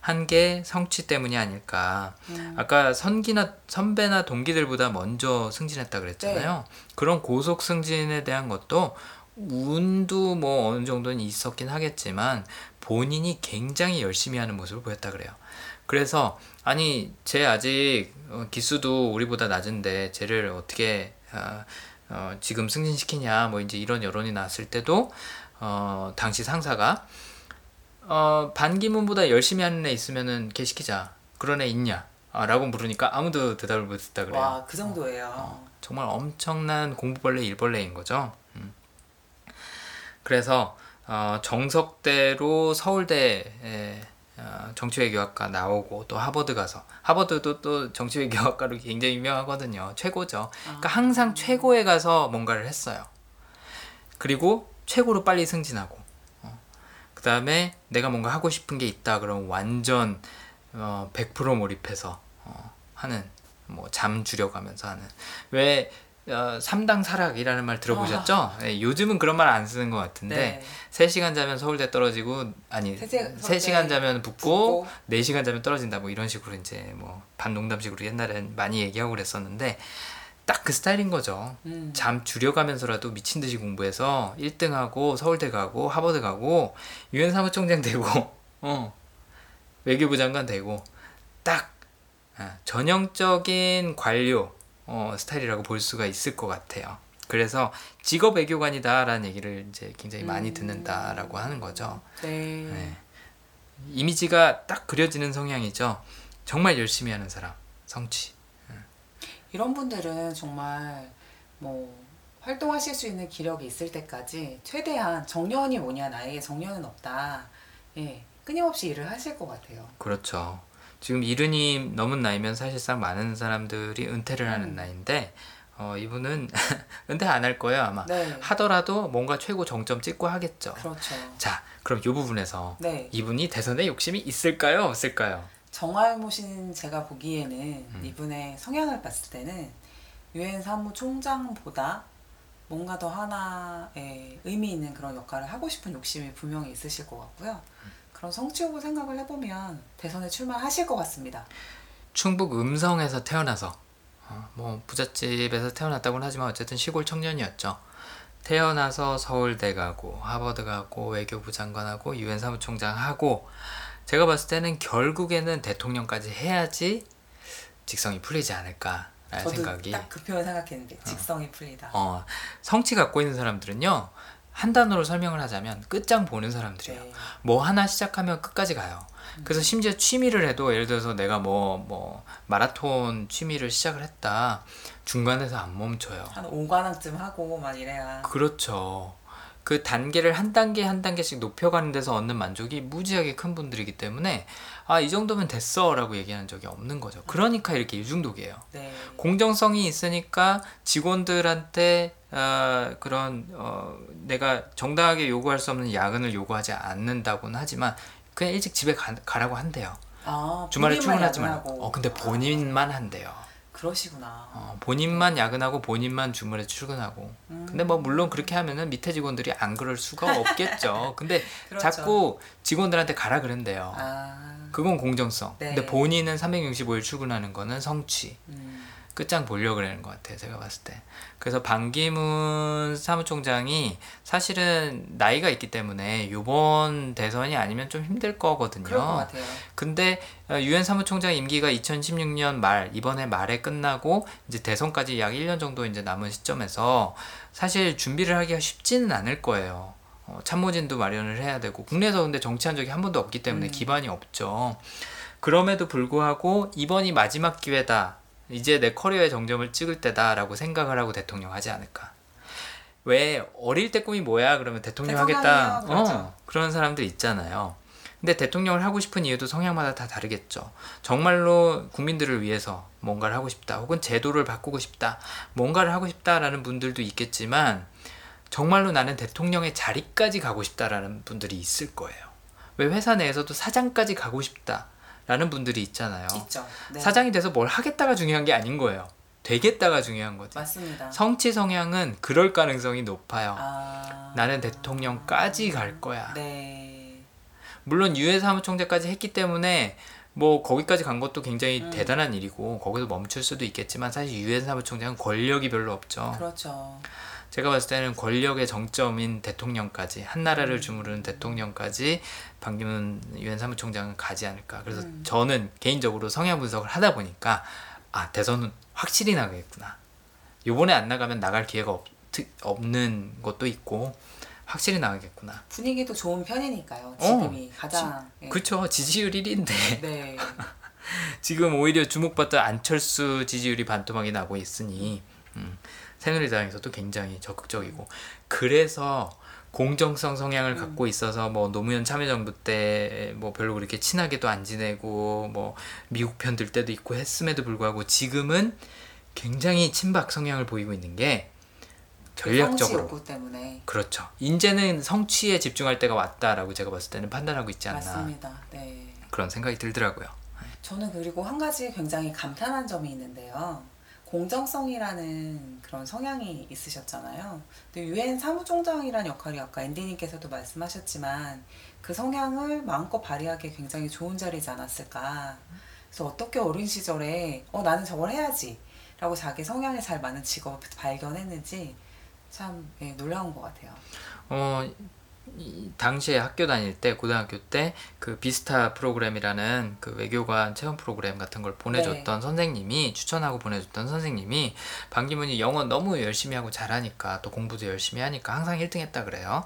한 게 성취 때문이 아닐까. 음. 아까 선기나 선배나 동기들보다 먼저 승진했다 그랬잖아요. 네. 그런 고속 승진에 대한 것도 운도 뭐 어느 정도는 있었긴 하겠지만 본인이 굉장히 열심히 하는 모습을 보였다 그래요. 그래서 아니 쟤 아직 어, 기수도 우리보다 낮은데 쟤를 어떻게 어, 어, 지금 승진시키냐 뭐 이제 이런 여론이 나왔을 때도 어, 당시 상사가 어, 반기문보다 열심히 하는 애 있으면은 걔 시키자 그런 애 있냐 아, 라고 물으니까 아무도 대답을 못했다 그래요. 와, 그 정도예요. 어, 정말 엄청난 공부벌레 일벌레인 거죠. 음. 그래서 어, 정석대로 서울대 어, 정치외교학과 나오고 또 하버드 가서 하버드도 또 정치외교학과로 굉장히 유명하거든요. 최고죠. 그러니까 항상 최고에 가서 뭔가를 했어요. 그리고 최고로 빨리 승진하고 그 다음에 내가 뭔가 하고 싶은 게 있다 그러면 완전 어, 100% 몰입해서 어, 하는 뭐 잠 줄여가면서 하는 왜 어, 3당 사락이라는 말 들어보셨죠? 네, 요즘은 그런 말 안 쓰는 것 같은데 네. 3시간 자면 서울대 떨어지고 아니 세세- 3시 간 자면 붙고 붙고. 4시간 자면 떨어진다 뭐 이런 식으로 이제 뭐 반농담식으로 옛날엔 많이 얘기하고 그랬었는데 딱 그 스타일인 거죠. 음. 잠 줄여가면서라도 미친 듯이 공부해서 1등하고 서울대 가고 하버드 가고 유엔 사무총장 되고 어 외교부 장관 되고 딱 아, 전형적인 관료 어, 스타일이라고 볼 수가 있을 것 같아요. 그래서 직업 외교관이다라는 얘기를 이제 굉장히 많이 듣는다라고 하는 거죠. 네. 네. 이미지가 딱 그려지는 성향이죠. 정말 열심히 하는 사람, 성취. 이런 분들은 정말 뭐 활동하실 수 있는 기력이 있을 때까지 최대한 정년이 뭐냐 나에게 정년은 없다. 예. 끊임없이 일을 하실 것 같아요. 그렇죠. 지금 이른이 넘은 나이면 사실상 많은 사람들이 은퇴를 하는 음. 나이인데 어, 이분은 은퇴 안 할 거예요 아마. 네. 하더라도 뭔가 최고 정점 찍고 하겠죠. 그렇죠. 자, 그럼 이 부분에서 네. 이분이 대선에 욕심이 있을까요, 없을까요? 정알모신 제가 보기에는 음. 이분의 성향을 봤을 때는 유엔 사무총장보다 뭔가 더 하나의 의미 있는 그런 역할을 하고 싶은 욕심이 분명히 있으실 것 같고요. 그런 성취욕을 생각을 해보면 대선에 출마하실 것 같습니다. 충북 음성에서 태어나서 어, 뭐 부잣집에서 태어났다고는 하지만 어쨌든 시골 청년이었죠. 태어나서 서울대 가고 하버드 가고 외교부 장관하고 유엔 사무총장 하고 제가 봤을 때는 결국에는 대통령까지 해야지 직성이 풀리지 않을까 라는 저도 생각이 딱 그 표현 생각했는데 직성이 풀리다. 어, 성취 갖고 있는 사람들은요 한 단어로 설명을 하자면 끝장 보는 사람들이에요. 네. 뭐 하나 시작하면 끝까지 가요. 그래서 심지어 취미를 해도 예를 들어서 내가 뭐뭐 마라톤 취미를 시작을 했다 중간에서 안 멈춰요. 한 5관왕쯤 하고 막 이래야 그렇죠. 그 단계를 한 단계 한 단계씩 높여가는 데서 얻는 만족이 무지하게 큰 분들이기 때문에 아 이 정도면 됐어라고 얘기하는 적이 없는 거죠. 그러니까 이렇게 유중독이에요. 네. 공정성이 있으니까 직원들한테 어, 그런 어, 내가 정당하게 요구할 수 없는 야근을 요구하지 않는다고는 하지만 그냥 일찍 집에 가, 가라고 한대요. 아, 주말에 출근하지 말고. 어 근데 본인만 한대요. 그러시구나. 어, 본인만 야근하고 본인만 주말에 출근하고. 근데 뭐 물론 그렇게 하면은 밑에 직원들이 안 그럴 수가 없겠죠. 근데 그렇죠. 자꾸 직원들한테 가라 그런대요. 아, 그건 공정성. 네. 근데 본인은 365일 출근하는 거는 성취. 음, 끝장 보려고 그러는 것 같아요. 제가 봤을 때. 그래서 반기문 사무총장이 사실은 나이가 있기 때문에 요번 대선이 아니면 좀 힘들 거거든요. 그럴 것 같아요. 근데 어, 유엔 사무총장 임기가 2016년 말 이번에 말에 끝나고 이제 대선까지 약 1년 정도 이제 남은 시점에서 사실 준비를 하기가 쉽지는 않을 거예요. 어, 참모진도 마련을 해야 되고 국내에서 근데 정치한 적이 한 번도 없기 때문에 음. 기반이 없죠. 그럼에도 불구하고 이번이 마지막 기회다. 이제 내 커리어의 정점을 찍을 때다라고 생각을 하고 대통령 하지 않을까. 왜 어릴 때 꿈이 뭐야? 그러면 대통령 하겠다. 그렇죠. 어, 그런 사람들 있잖아요. 근데 대통령을 하고 싶은 이유도 성향마다 다 다르겠죠. 정말로 국민들을 위해서 뭔가를 하고 싶다, 혹은 제도를 바꾸고 싶다, 뭔가를 하고 싶다라는 분들도 있겠지만, 정말로 나는 대통령의 자리까지 가고 싶다라는 분들이 있을 거예요. 왜 회사 내에서도 사장까지 가고 싶다 라는 분들이 있잖아요. 있죠. 네. 사장이 돼서 뭘 하겠다가 중요한 게 아닌 거예요. 되겠다가 중요한 거지. 맞습니다. 성취 성향은 그럴 가능성이 높아요. 아, 나는 대통령까지 갈 거야. 네. 물론 유해 사무총장까지 했기 때문에 뭐 거기까지 간 것도 굉장히 음. 대단한 일이고 거기서 멈출 수도 있겠지만 사실 유해 사무총장은 권력이 별로 없죠. 그렇죠. 제가 봤을 때는 권력의 정점인 대통령까지 한 나라를 주무르는 대통령까지 반기문 유엔 사무총장은 가지 않을까. 그래서 음. 저는 개인적으로 성향 분석을 하다 보니까 아 대선은 확실히 나가겠구나. 요번에 안 나가면 나갈 기회가 없, 없는 것도 있고 확실히 나가겠구나. 분위기도 좋은 편이니까요. 어, 지금이 가장 예. 그쵸 지지율 1위인데 네. 지금 오히려 주목받던 안철수 지지율이 반토막이 나고 있으니 음, 새누리당에서도 굉장히 적극적이고 그래서 공정성 성향을 갖고 있어서 뭐 노무현 참여정부 때 뭐 별로 그렇게 친하게도 안 지내고 뭐 미국 편 들 때도 있고 했음에도 불구하고 지금은 굉장히 친박 성향을 보이고 있는 게 전략적으로 욕구 때문에 그렇죠. 이제는 성취에 집중할 때가 왔다라고 제가 봤을 때는 판단하고 있지 않나 맞습니다. 네. 그런 생각이 들더라고요. 저는 그리고 한 가지 굉장히 감탄한 점이 있는데요. 공정성이라는 그런 성향이 있으셨잖아요. 근데 유엔 사무총장이라는 역할이 아까 앤디님께서도 말씀하셨지만 그 성향을 마음껏 발휘하기 굉장히 좋은 자리지 않았을까. 그래서 어떻게 어린 시절에 어 나는 저걸 해야지 라고 자기 성향에 잘 맞는 직업을 발견했는지 참 예, 놀라운 것 같아요. 어, 이 당시에 학교 다닐 때 고등학교 때 그 비스타 프로그램이라는 그 외교관 체험 프로그램 같은 걸 보내줬던 선생님이 추천하고 보내줬던 선생님이 반기문이 영어 너무 열심히 하고 잘하니까 또 공부도 열심히 하니까 항상 1등 했다 그래요.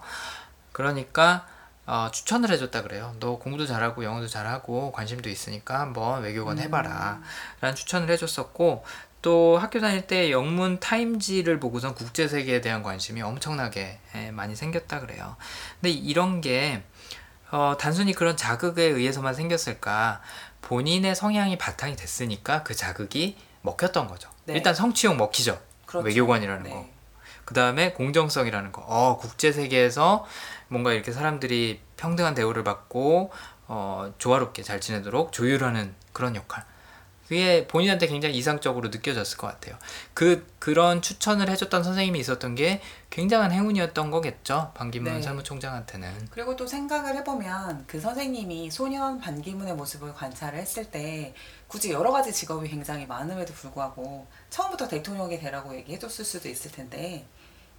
그러니까 어, 추천을 해줬다 그래요. 너 공부도 잘하고 영어도 잘하고 관심도 있으니까 한번 외교관 해봐라. 라는 추천을 해줬었고 또 학교 다닐 때 영문 타임지를 보고선 국제 세계에 대한 관심이 엄청나게 예, 많이 생겼다 그래요. 근데 이런 게 어, 단순히 그런 자극에 의해서만 생겼을까? 본인의 성향이 바탕이 됐으니까 그 자극이 먹혔던 거죠. 네. 일단 성취욕 먹히죠. 그렇죠. 외교관이라는 네. 거. 그 다음에 공정성이라는 거. 어, 국제 세계에서 뭔가 이렇게 사람들이 평등한 대우를 받고 어, 조화롭게 잘 지내도록 조율하는 그런 역할. 그게 본인한테 굉장히 이상적으로 느껴졌을 것 같아요. 그 그런 추천을 해줬던 선생님이 있었던 게 굉장한 행운이었던 거겠죠. 반기문 네. 사무총장한테는. 그리고 또 생각을 해보면 그 선생님이 소년 반기문의 모습을 관찰을 했을 때 굳이 여러 가지 직업이 굉장히 많음에도 불구하고 처음부터 대통령이 되라고 얘기해줬을 수도 있을 텐데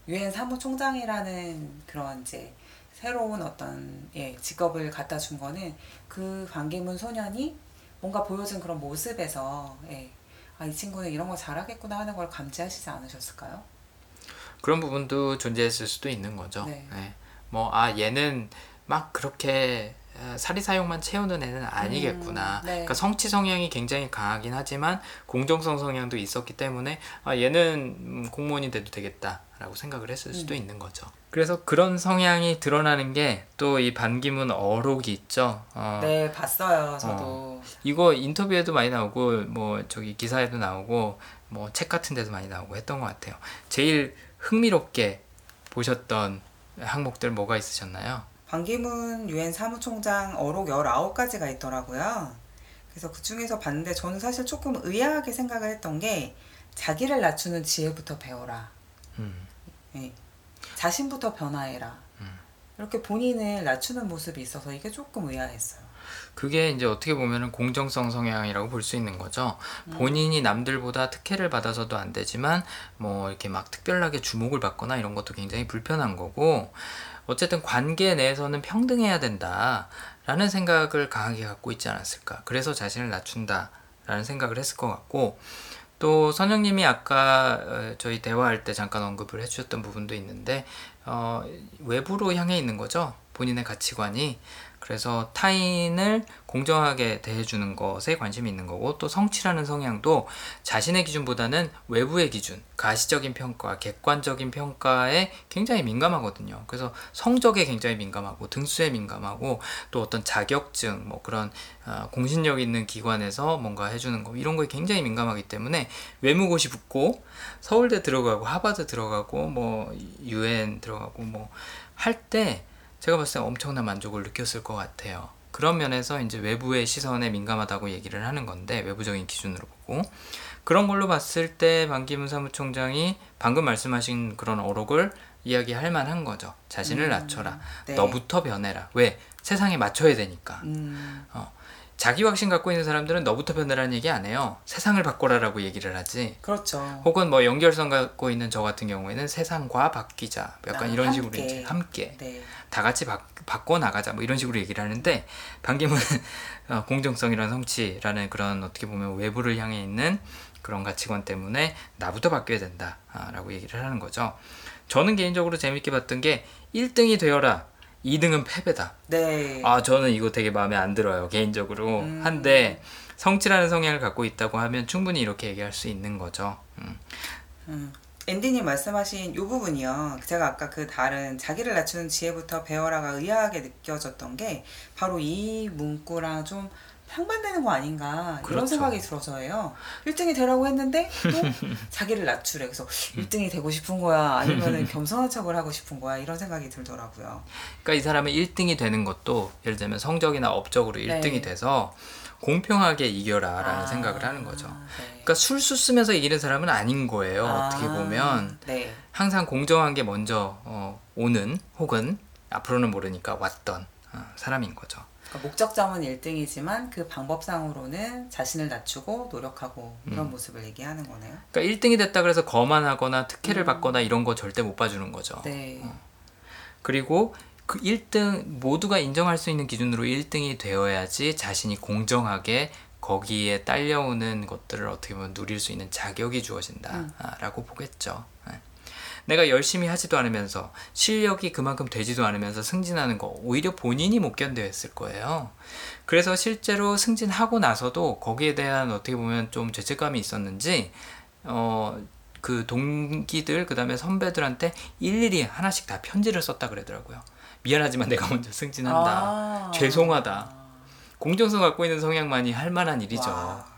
유엔 사무총장이라는 그런 이제 새로운 어떤 예, 직업을 갖다 준 거는 그 반기문 소년이 뭔가 보여준 그런 모습에서 예, 아, 이 친구는 이런 거 잘하겠구나 하는 걸 감지하시지 않으셨을까요? 그런 부분도 존재했을 수도 있는 거죠. 네. 뭐, 아, 얘는 막 그렇게 어, 사리사욕만 채우는 애는 아니겠구나. 음, 네. 그러니까 성취 성향이 굉장히 강하긴 하지만 공정성 성향도 있었기 때문에 아, 얘는 음, 공무원이 돼도 되겠다라고 생각을 했을 수도 음. 있는 거죠. 그래서 그런 성향이 드러나는 게 또 이 반기문 어록이 있죠. 어, 네, 봤어요. 저도. 이거 인터뷰에도 많이 나오고 뭐 저기 기사에도 나오고 뭐 책 같은 데도 많이 나오고 했던 것 같아요. 제일 흥미롭게 보셨던 항목들 뭐가 있으셨나요? 반기문 유엔 사무총장 어록 19가지가 있더라고요. 그래서 그 중에서 봤는데 저는 사실 조금 의아하게 생각을 했던 게 자기를 낮추는 지혜부터 배워라. 음. 예. 자신부터 변화해라. 이렇게 본인을 낮추는 모습이 있어서 이게 조금 의아했어요. 그게 이제 어떻게 보면은 공정성 성향이라고 볼 수 있는 거죠. 본인이 남들보다 특혜를 받아서도 안 되지만 뭐 이렇게 막 특별하게 주목을 받거나 이런 것도 굉장히 불편한 거고 어쨌든 관계 내에서는 평등해야 된다라는 생각을 강하게 갖고 있지 않았을까. 그래서 자신을 낮춘다라는 생각을 했을 것 같고 또 선영님이 아까 어, 저희 대화할 때 잠깐 언급을 해주셨던 부분도 있는데 어, 외부로 향해 있는 거죠. 본인의 가치관이. 그래서 타인을 공정하게 대해주는 것에 관심이 있는 거고 또 성취라는 성향도 자신의 기준보다는 외부의 기준, 가시적인 평가, 객관적인 평가에 굉장히 민감하거든요. 그래서 성적에 굉장히 민감하고 등수에 민감하고 또 어떤 자격증, 뭐 그런 어, 공신력 있는 기관에서 뭔가 해주는 거 이런 거에 굉장히 민감하기 때문에 외무고시 붙고 서울대 들어가고 하버드 들어가고 뭐 유엔 들어가고 뭐 할 때 제가 봤을 때 엄청난 만족을 느꼈을 것 같아요. 그런 면에서 이제 외부의 시선에 민감하다고 얘기를 하는 건데 외부적인 기준으로 보고 그런 걸로 봤을 때 반기문 사무총장이 방금 말씀하신 그런 어록을 이야기할 만한 거죠. 자신을 음, 낮춰라. 네. 너부터 변해라. 왜? 세상에 맞춰야 되니까. 음, 자기 확신 갖고 있는 사람들은 너부터 변해라는 얘기 안 해요. 세상을 바꿔라라고 얘기를 하지. 그렇죠. 혹은 뭐 연결성 갖고 있는 저 같은 경우에는 세상과 바뀌자. 뭐 약간 아, 이런 식으로 함께. 이제 함께 네. 다 같이 바, 바꿔 나가자. 뭐 이런 식으로 얘기를 하는데 반기문 어, 공정성이란 성취라는 그런 어떻게 보면 외부를 향해 있는 그런 가치관 때문에 나부터 바뀌어야 된다라고 얘기를 하는 거죠. 저는 개인적으로 재밌게 봤던 게 1등이 되어라. 2등은 패배다. 네. 아 저는 이거 되게 마음에 안 들어요 개인적으로 음. 한데 성취라는 성향을 갖고 있다고 하면 충분히 이렇게 얘기할 수 있는 거죠 음. 음. 앤디님 말씀하신 이 부분이요. 제가 아까 그 다른 자기를 낮추는 지혜부터 배워라가 의아하게 느껴졌던 게 바로 이 문구랑 좀 상반되는 거 아닌가 그렇죠. 이런 생각이 들어서예요. 1등이 되라고 했는데 또 자기를 낮추래. 그래서 1등이 되고 싶은 거야 아니면은 겸손한 척을 하고 싶은 거야 이런 생각이 들더라고요. 그러니까 이 사람은 1등이 되는 것도 예를 들면 성적이나 업적으로 1등이 네. 돼서 공평하게 이겨라 라는 아, 생각을 하는 거죠 네. 그러니까 술수 쓰면서 이기는 사람은 아닌 거예요 어떻게 아, 보면 네. 항상 공정한 게 먼저 어, 오는 혹은 앞으로는 모르니까 왔던 어, 사람인 거죠 그러니까 목적점은 1등이지만 그 방법상으로는 자신을 낮추고 노력하고 이런 음. 모습을 얘기하는 거네요. 그러니까 1등이 됐다 그래서 거만하거나 특혜를 음. 받거나 이런 거 절대 못 봐주는 거죠 네. 그리고 그 1등 모두가 인정할 수 있는 기준으로 1등이 되어야지 자신이 공정하게 거기에 딸려오는 것들을 어떻게 보면 누릴 수 있는 자격이 음. 주어진다라고 보겠죠. 네. 내가 열심히 하지도 않으면서 실력이 그만큼 되지도 않으면서 승진하는 거 오히려 본인이 못 견뎌했을 거예요. 그래서 실제로 승진하고 나서도 거기에 대한 어떻게 보면 좀 죄책감이 있었는지 어, 그 동기들 그다음에 선배들한테 일일이 하나씩 다 편지를 썼다 그러더라고요. 미안하지만 내가 먼저 승진한다. 아. 죄송하다. 공정성 갖고 있는 성향만이 할 만한 일이죠. 와.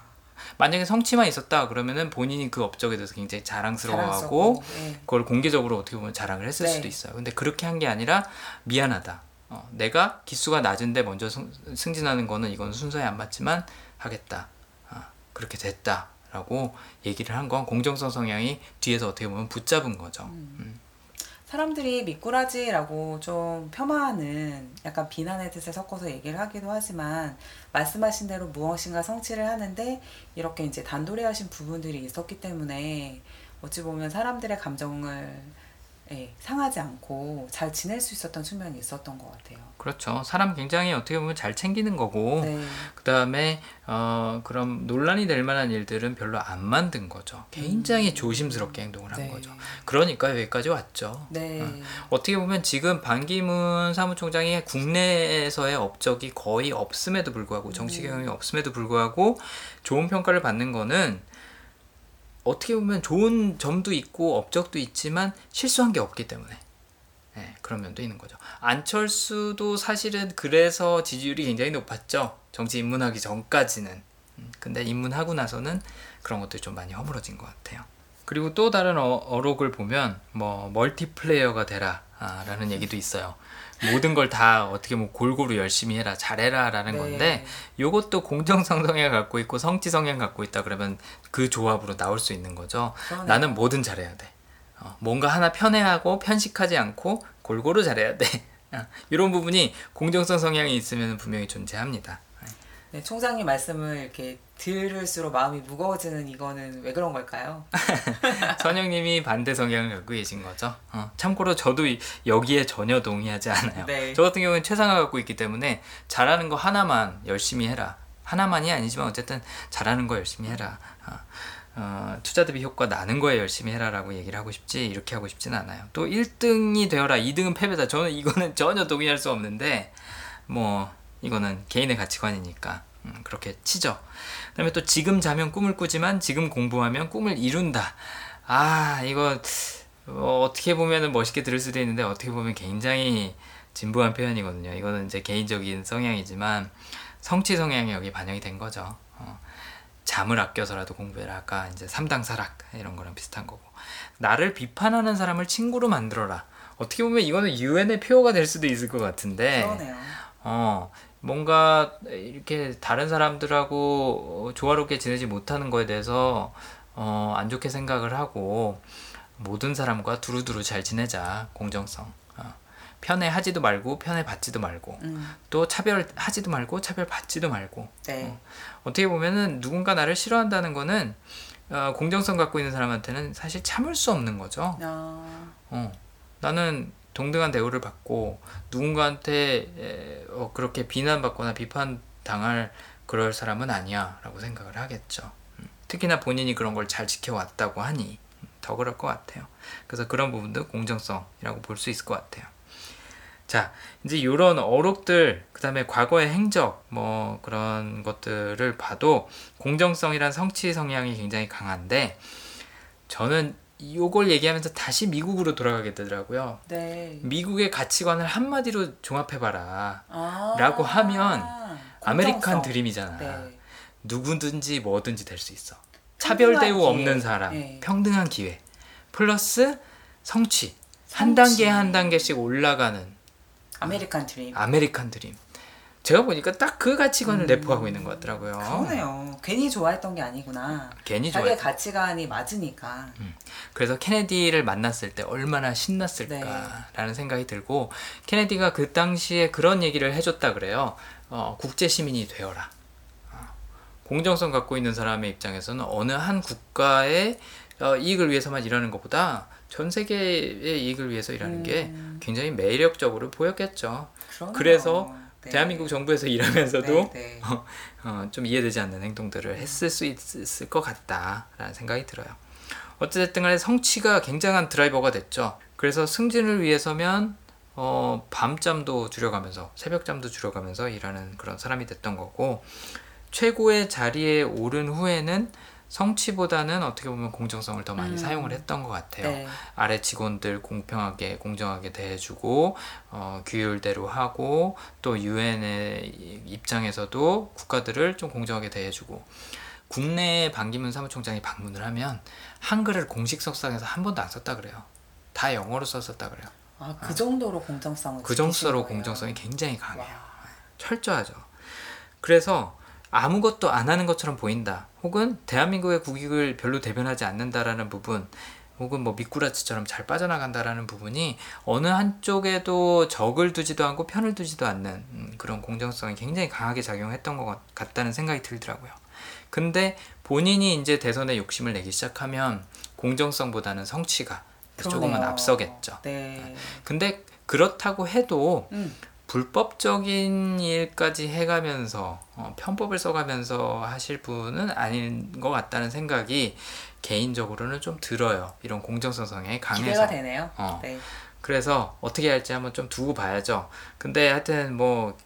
만약에 성취만 있었다 그러면은 본인이 그 업적에 대해서 굉장히 자랑스러워하고 네. 그걸 공개적으로 어떻게 보면 자랑을 했을 네. 수도 있어요. 근데 그렇게 한 게 아니라 미안하다. 어, 내가 기수가 낮은데 먼저 승, 승진하는 거는 이건 순서에 안 맞지만 하겠다. 아, 그렇게 됐다라고 얘기를 한 건 공정성 성향이 뒤에서 어떻게 보면 붙잡은 거죠. 음. 사람들이 미꾸라지라고 좀 폄하하는 약간 비난의 뜻을 섞어서 얘기를 하기도 하지만 말씀하신 대로 무엇인가 성취를 하는데 이렇게 이제 단도리하신 부분들이 있었기 때문에 어찌 보면 사람들의 감정을 예, 상하지 않고 잘 지낼 수 있었던 측면이 있었던 것 같아요. 그렇죠. 사람 굉장히 어떻게 보면 잘 챙기는 거고 네. 그 다음에 어 그럼 논란이 될 만한 일들은 별로 안 만든 거죠. 굉장히 음. 조심스럽게 행동을 한 네. 거죠. 그러니까 여기까지 왔죠. 네. 어 떻게 보면 지금 반기문 사무총장이 국내에서의 업적이 거의 없음에도 불구하고 정치 음. 경험이 없음에도 불구하고 좋은 평가를 받는 거는 어떻게 보면 좋은 점도 있고 업적도 있지만 실수한 게 없기 때문에 네, 그런 면도 있는 거죠. 안철수도 사실은 그래서 지지율이 굉장히 높았죠. 정치 입문하기 전까지는. 음, 근데 입문하고 나서는 그런 것들이 좀 많이 허물어진 것 같아요. 그리고 또 다른 어, 어록을 보면 뭐 멀티플레이어가 되라 아, 라는 얘기도 있어요. 모든 걸 다 어떻게 뭐 골고루 열심히 해라 잘해라 라는 네. 건데 요것도 공정성 성향을 갖고 있고 성취 성향 갖고 있다 그러면 그 조합으로 나올 수 있는 거죠. 그러네요. 나는 뭐든 잘해야 돼. 어, 뭔가 하나 편애하고 편식하지 않고 골고루 잘해야 돼. 이런 부분이 공정성 성향이 있으면 분명히 존재합니다. 네, 총장님 말씀을 이렇게 들을수록 마음이 무거워지는 이거는 왜 그런 걸까요? 선영님이 반대 성향을 갖고 계신 거죠. 어, 참고로 저도 이- 여기에 전혀 동의하지 않아요. 네. 저 같은 경우는 최상을 갖고 있기 때문에 잘하는 거 하나만 열심히 해라. 하나만이 아니지만 어쨌든 잘하는 거 열심히 해라. 어, 어, 투자 대비 효과 나는 거에 열심히 해라라고 얘기를 하고 싶지 이렇게 하고 싶진 않아요. 또 1등이 되어라, 2등은 패배다. 저는 이거는 전혀 동의할 수 없는데 뭐 이거는 개인의 가치관이니까 음, 그렇게 치죠. 그다음에 또 지금 자면 꿈을 꾸지만 지금 공부하면 꿈을 이룬다. 아 이거 어, 어떻게 보면은 멋있게 들을 수도 있는데 어떻게 보면 굉장히 진부한 표현이거든요. 이거는 이제 개인적인 성향이지만 성취 성향이 여기 반영이 된 거죠. 어, 잠을 아껴서라도 공부해라. 아까 이제 삼당 사락 이런 거랑 비슷한 거고 나를 비판하는 사람을 친구로 만들어라. 어떻게 보면 이거는 유엔의 표어가 될 수도 있을 것 같은데 그러네요. 어, 뭔가 이렇게 다른 사람들하고 어, 조화롭게 지내지 못하는 거에 대해서 어, 안 좋게 생각을 하고 모든 사람과 두루두루 잘 지내자 공정성 어, 편애하지도 말고 편애받지도 말고 음, 또 차별하지도 말고 차별받지도 말고 네. 어떻게 보면은 누군가 나를 싫어한다는 거는 어, 공정성 갖고 있는 사람한테는 사실 참을 수 없는 거죠. 아, 어, 나는 동등한 대우를 받고 누군가한테 에, 어, 그렇게 비난받거나 비판당할 그럴 사람은 아니야라고 생각을 하겠죠. 음, 특히나 본인이 그런 걸 잘 지켜왔다고 하니 음, 더 그럴 것 같아요. 그래서 그런 부분도 공정성이라고 볼 수 있을 것 같아요. 자, 이제 이런 어록들, 그 다음에 과거의 행적, 뭐 그런 것들을 봐도 공정성이란 성취 성향이 굉장히 강한데, 저는 요걸 얘기하면서 다시 미국으로 돌아가게 되더라고요. 네. 미국의 가치관을 한마디로 종합해봐라. 아, 라고 하면 아메리칸. 드림이잖아. 네. 누구든지 뭐든지 될 수 있어. 차별 대우 기회. 없는 사람, 네. 평등한 기회, 플러스 성취. 한 성취. 단계 한 단계씩 올라가는 아메리칸 드림. 아메리칸 드림. 제가 보니까 딱 그 가치관을 음. 내포하고 있는 것 같더라고요. 그러네요. 괜히 좋아했던 게 아니구나. 괜히 자기의 좋아요. 가치관이 맞으니까. 그래서 케네디를 만났을 때 얼마나 신났을까라는 생각이 들고 케네디가 그 당시에 그런 얘기를 해줬다 그래요. 어, 국제 시민이 되어라. 어, 공정성 갖고 있는 사람의 입장에서는 어느 한 국가의 어, 이익을 위해서만 일하는 것보다 전 세계의 이익을 위해서 일하는 게 음. 굉장히 매력적으로 보였겠죠. 그러네요. 그래서 네. 대한민국 정부에서 일하면서도 네, 네. 어, 좀 이해되지 않는 행동들을 했을 수 있을 것 같다라는 생각이 들어요. 어쨌든 간에 성취가 굉장한 드라이버가 됐죠. 그래서 승진을 위해서면 어, 밤잠도 줄여가면서 새벽잠도 줄여가면서 일하는 그런 사람이 됐던 거고 최고의 자리에 오른 후에는 성취보다는 어떻게 보면 공정성을 더 많이 음. 사용을 했던 것 같아요. 네. 아래 직원들 공평하게 공정하게 대해주고 어, 규율대로 하고 또 유엔의 입장에서도 국가들을 좀 공정하게 대해주고 국내에 반기문 사무총장이 방문을 하면 한글을 공식 석상에서 한 번도 안 썼다 그래요. 다 영어로 썼었다 그래요. 아, 그 정도로 공정성을 그 정도로 거예요. 공정성이 굉장히 강해요. 와. 철저하죠. 그래서 아무것도 안 하는 것처럼 보인다. 혹은 대한민국의 국익을 별로 대변하지 않는다라는 부분, 혹은 뭐 미꾸라지처럼 잘 빠져나간다라는 부분이 어느 한쪽에도 적을 두지도 않고 편을 두지도 않는 음, 그런 공정성이 굉장히 강하게 작용했던 것 같- 같다는 생각이 들더라고요. 근데 본인이 이제 대선에 욕심을 내기 시작하면 공정성보다는 성취가 조금은 그러네요. 앞서겠죠. 네. 근데 그렇다고 해도 음. 불법적인 일까지 해가면서 어, 편법을 써가면서 하실 분은 아닌 것 같다는 생각이 개인적으로는 좀 들어요. 이런 공정성 성향이 강해서. 기대가 되네요. 어. 네. 그래서 어떻게 할지 한번 좀 두고 봐야죠. 근데 하여튼 뭐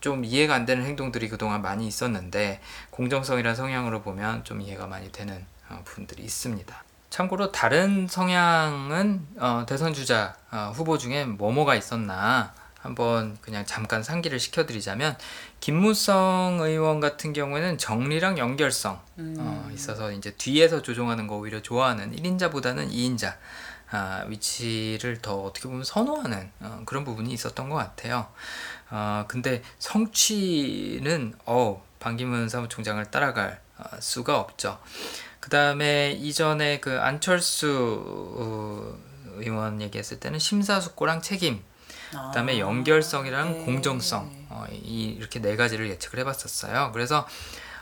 좀 이해가 안 되는 행동들이 그동안 많이 있었는데 공정성이란 성향으로 보면 좀 이해가 많이 되는 어, 부분들이 있습니다. 참고로 다른 성향은 어, 대선 주자 어, 후보 중에 뭐뭐가 있었나 한번 그냥 잠깐 상기를 시켜드리자면 김무성 의원 같은 경우에는 정리랑 연결성 음. 어, 있어서 이제 뒤에서 조종하는 거 오히려 좋아하는 1인자보다는 2인자 아, 위치를 더 어떻게 보면 선호하는 어, 그런 부분이 있었던 것 같아요. 어, 근데 성취는 어, 반기문 사무총장을 따라갈 어, 수가 없죠. 그 다음에 이전에 그 안철수 어, 의원 얘기했을 때는 심사숙고랑 책임 아. 그다음에 연결성이랑 네. 공정성 어, 이 이렇게 네 가지를 예측을 해봤었어요. 그래서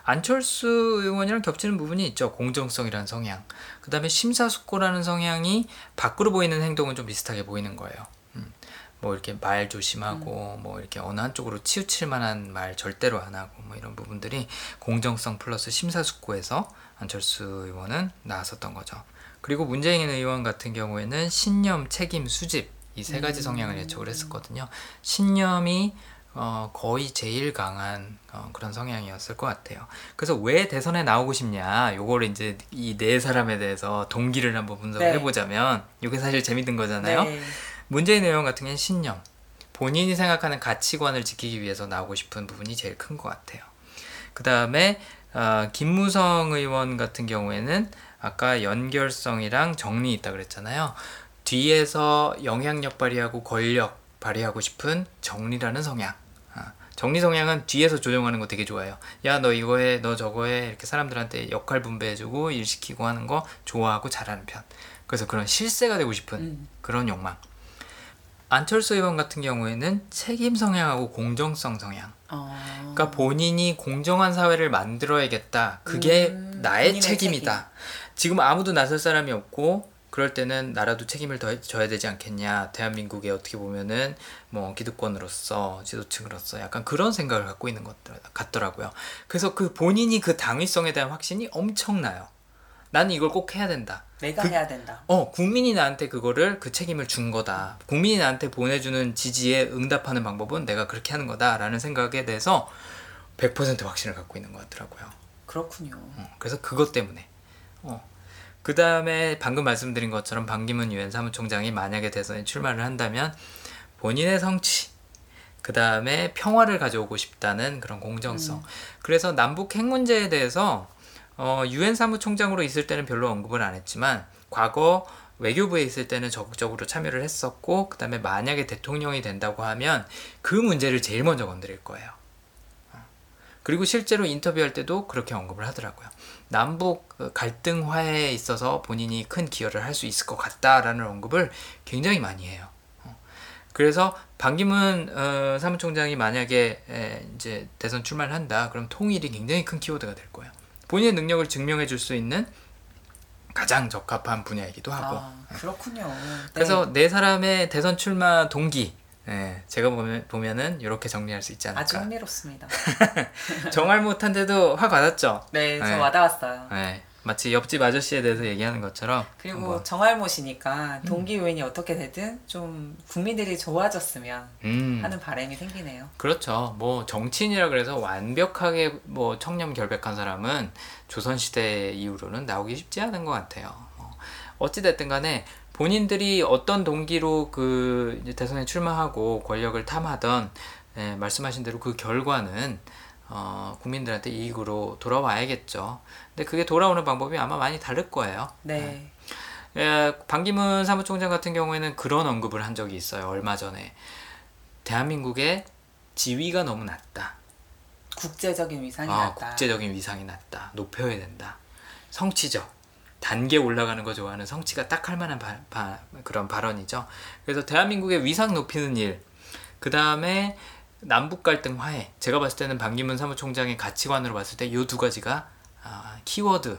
안철수 의원이랑 겹치는 부분이 있죠. 공정성이라는 성향. 그 다음에 심사숙고라는 성향이 밖으로 보이는 행동은 좀 비슷하게 보이는 거예요. 음, 뭐 이렇게 말 조심하고 뭐 이렇게 어느 한쪽으로 치우칠 만한 말 절대로 안 하고 뭐 이런 부분들이 공정성 플러스 심사숙고에서 안철수 의원은 나왔었던 거죠. 그리고 문재인 의원 같은 경우에는 신념, 책임, 수집 이 세 가지 성향을 예측을 했었거든요. 신념이 어, 거의 제일 강한 어, 그런 성향이었을 것 같아요. 그래서 왜 대선에 나오고 싶냐, 요거를 이제 이 네 사람에 대해서 동기를 한번 분석을 네. 해보자면, 이게 사실 재밌는 거잖아요. 네. 문재인 의원 같은 경우는 신념, 본인이 생각하는 가치관을 지키기 위해서 나오고 싶은 부분이 제일 큰 것 같아요. 그 다음에 어, 김무성 의원 같은 경우에는 아까 연결성이랑 정리 있다 그랬잖아요. 뒤에서 영향력 발휘하고 권력 발휘하고 싶은 정리라는 성향. 아, 정리 성향은 뒤에서 조정하는 거 되게 좋아해요. 야, 너 이거 해, 너 저거 해. 이렇게 사람들한테 역할 분배해주고 일 시키고 하는 거 좋아하고 잘하는 편. 그래서 그런 실세가 되고 싶은 음. 그런 욕망. 안철수 의원 같은 경우에는 책임 성향하고 공정성 성향. 어. 그러니까 본인이 공정한 사회를 만들어야겠다. 그게 음, 나의 책임이다. 지금 아무도 나설 사람이 없고 그럴 때는 나라도 책임을 더 져야 되지 않겠냐. 대한민국에 어떻게 보면은 뭐 기득권으로서 지도층으로서 약간 그런 생각을 갖고 있는 것 같더라고요. 그래서 그 본인이 그 당위성에 대한 확신이 엄청나요. 나는 이걸 꼭 해야 된다. 내가 그- 해야 된다. 어, 국민이 나한테 그거를 그 책임을 준 거다. 국민이 나한테 보내주는 지지에 응답하는 방법은 내가 그렇게 하는 거다라는 생각에 대해서 100% 확신을 갖고 있는 것 같더라고요. 그렇군요. 어, 그래서 그것 때문에. 어. 그 다음에 방금 말씀드린 것처럼 반기문 유엔 사무총장이 만약에 대선에 출마를 한다면 본인의 성취, 그 다음에 평화를 가져오고 싶다는 그런 공정성. 그래서 남북 핵 문제에 대해서 어, 유엔 사무총장으로 있을 때는 별로 언급을 안 했지만 과거 외교부에 있을 때는 적극적으로 참여를 했었고 그 다음에 만약에 대통령이 된다고 하면 그 문제를 제일 먼저 건드릴 거예요. 그리고 실제로 인터뷰할 때도 그렇게 언급을 하더라고요. 남북 그 갈등 화해에 있어서 본인이 큰 기여를 할 수 있을 것 같다라는 언급을 굉장히 많이 해요. 어. 그래서 반기문 어, 사무총장이 만약에 에, 이제 대선 출마를 한다, 그럼 통일이 굉장히 큰 키워드가 될 거예요. 본인의 능력을 증명해 줄 수 있는 가장 적합한 분야이기도 하고. 아, 그렇군요. 네. 그래서 네 사람의 대선 출마 동기, 예, 제가 보면, 보면은 이렇게 정리할 수 있지 아주 않을까. 흥미롭습니다. 정할 못한데도 확 와닿죠. 네, 저 네. 와닿았어요. 네, 마치 옆집 아저씨에 대해서 얘기하는 것처럼 그리고 한번, 정할못이니까 음. 동기 요인이 어떻게 되든 좀 국민들이 좋아졌으면 음, 하는 바람이 생기네요. 그렇죠. 뭐 정치인이라 그래서 완벽하게 뭐 청렴 결백한 사람은 조선 시대 이후로는 나오기 쉽지 않은 것 같아요. 어, 어찌 됐든 간에 본인들이 어떤 동기로 그 이제 대선에 출마하고 권력을 탐하던 예, 말씀하신 대로 그 결과는 어, 국민들한테 이익으로 돌아와야겠죠. 근데 그게 돌아오는 방법이 아마 많이 다를 거예요. 네. 예, 반기문 사무총장 같은 경우에는 그런 언급을 한 적이 있어요. 얼마 전에 대한민국의 지위가 너무 낮다. 국제적인 위상이 아, 낮다. 국제적인 위상이 낮다. 높여야 된다. 성취적 단계 올라가는 거 좋아하는 성취가 딱 할 만한 바- 바- 그런 발언이죠. 그래서 대한민국의 위상 높이는 일, 그 다음에 남북 갈등 화해. 제가 봤을 때는 반기문 사무총장의 가치관으로 봤을 때 이 두 가지가 아, 키워드 어,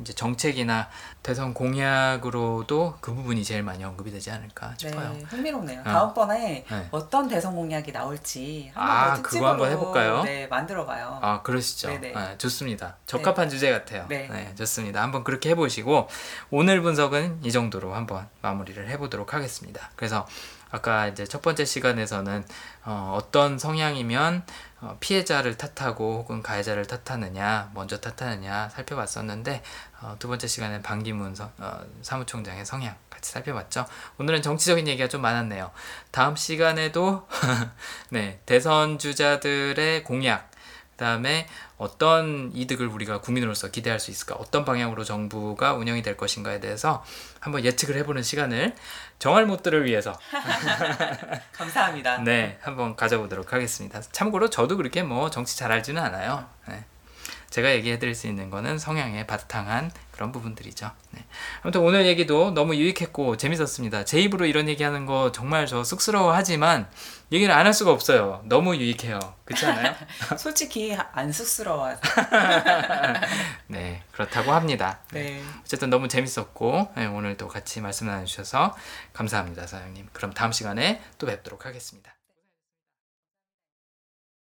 이제 정책이나 대선 공약으로도 그 부분이 제일 많이 언급이 되지 않을까 싶어요. 네, 흥미롭네요. 어. 다음번에 네. 어떤 대선 공약이 나올지 아, 한번 더 그거 특집으로 한번 해볼까요? 네, 만들어봐요. 아 그러시죠. 아, 좋습니다. 적합한 주제 같아요. 네. 좋습니다. 한번 그렇게 해보시고 오늘 분석은 이 정도로 한번 마무리를 해보도록 하겠습니다. 그래서 아까 이제 첫 번째 시간에서는 어, 어떤 성향이면 어, 피해자를 탓하고 혹은 가해자를 탓하느냐 먼저 탓하느냐 살펴봤었는데 어, 두 번째 시간에 반기문 서- 어, 사무총장의 성향 같이 살펴봤죠. 오늘은 정치적인 얘기가 좀 많았네요. 다음 시간에도 네 대선 주자들의 공약 그다음에 어떤 이득을 우리가 국민으로서 기대할 수 있을까? 어떤 방향으로 정부가 운영이 될 것인가에 대해서 한번 예측을 해보는 시간을 정알못들을 위해서 감사합니다. 네 한번 가져보도록 하겠습니다. 참고로 저도 그렇게 뭐 정치 잘 알지는 않아요. 네. 제가 얘기해드릴 수 있는 거는 성향에 바탕한 그런 부분들이죠. 네. 아무튼 오늘 얘기도 너무 유익했고 재밌었습니다. 제 입으로 이런 얘기하는 거 정말 저 쑥스러워하지만 얘기를 안 할 수가 없어요. 너무 유익해요. 그렇지 않아요? 솔직히 안 쑥스러워서. 네 그렇다고 합니다. 네. 어쨌든 너무 재밌었고 네, 오늘도 같이 말씀 나눠주셔서 감사합니다, 사장님. 그럼 다음 시간에 또 뵙도록 하겠습니다.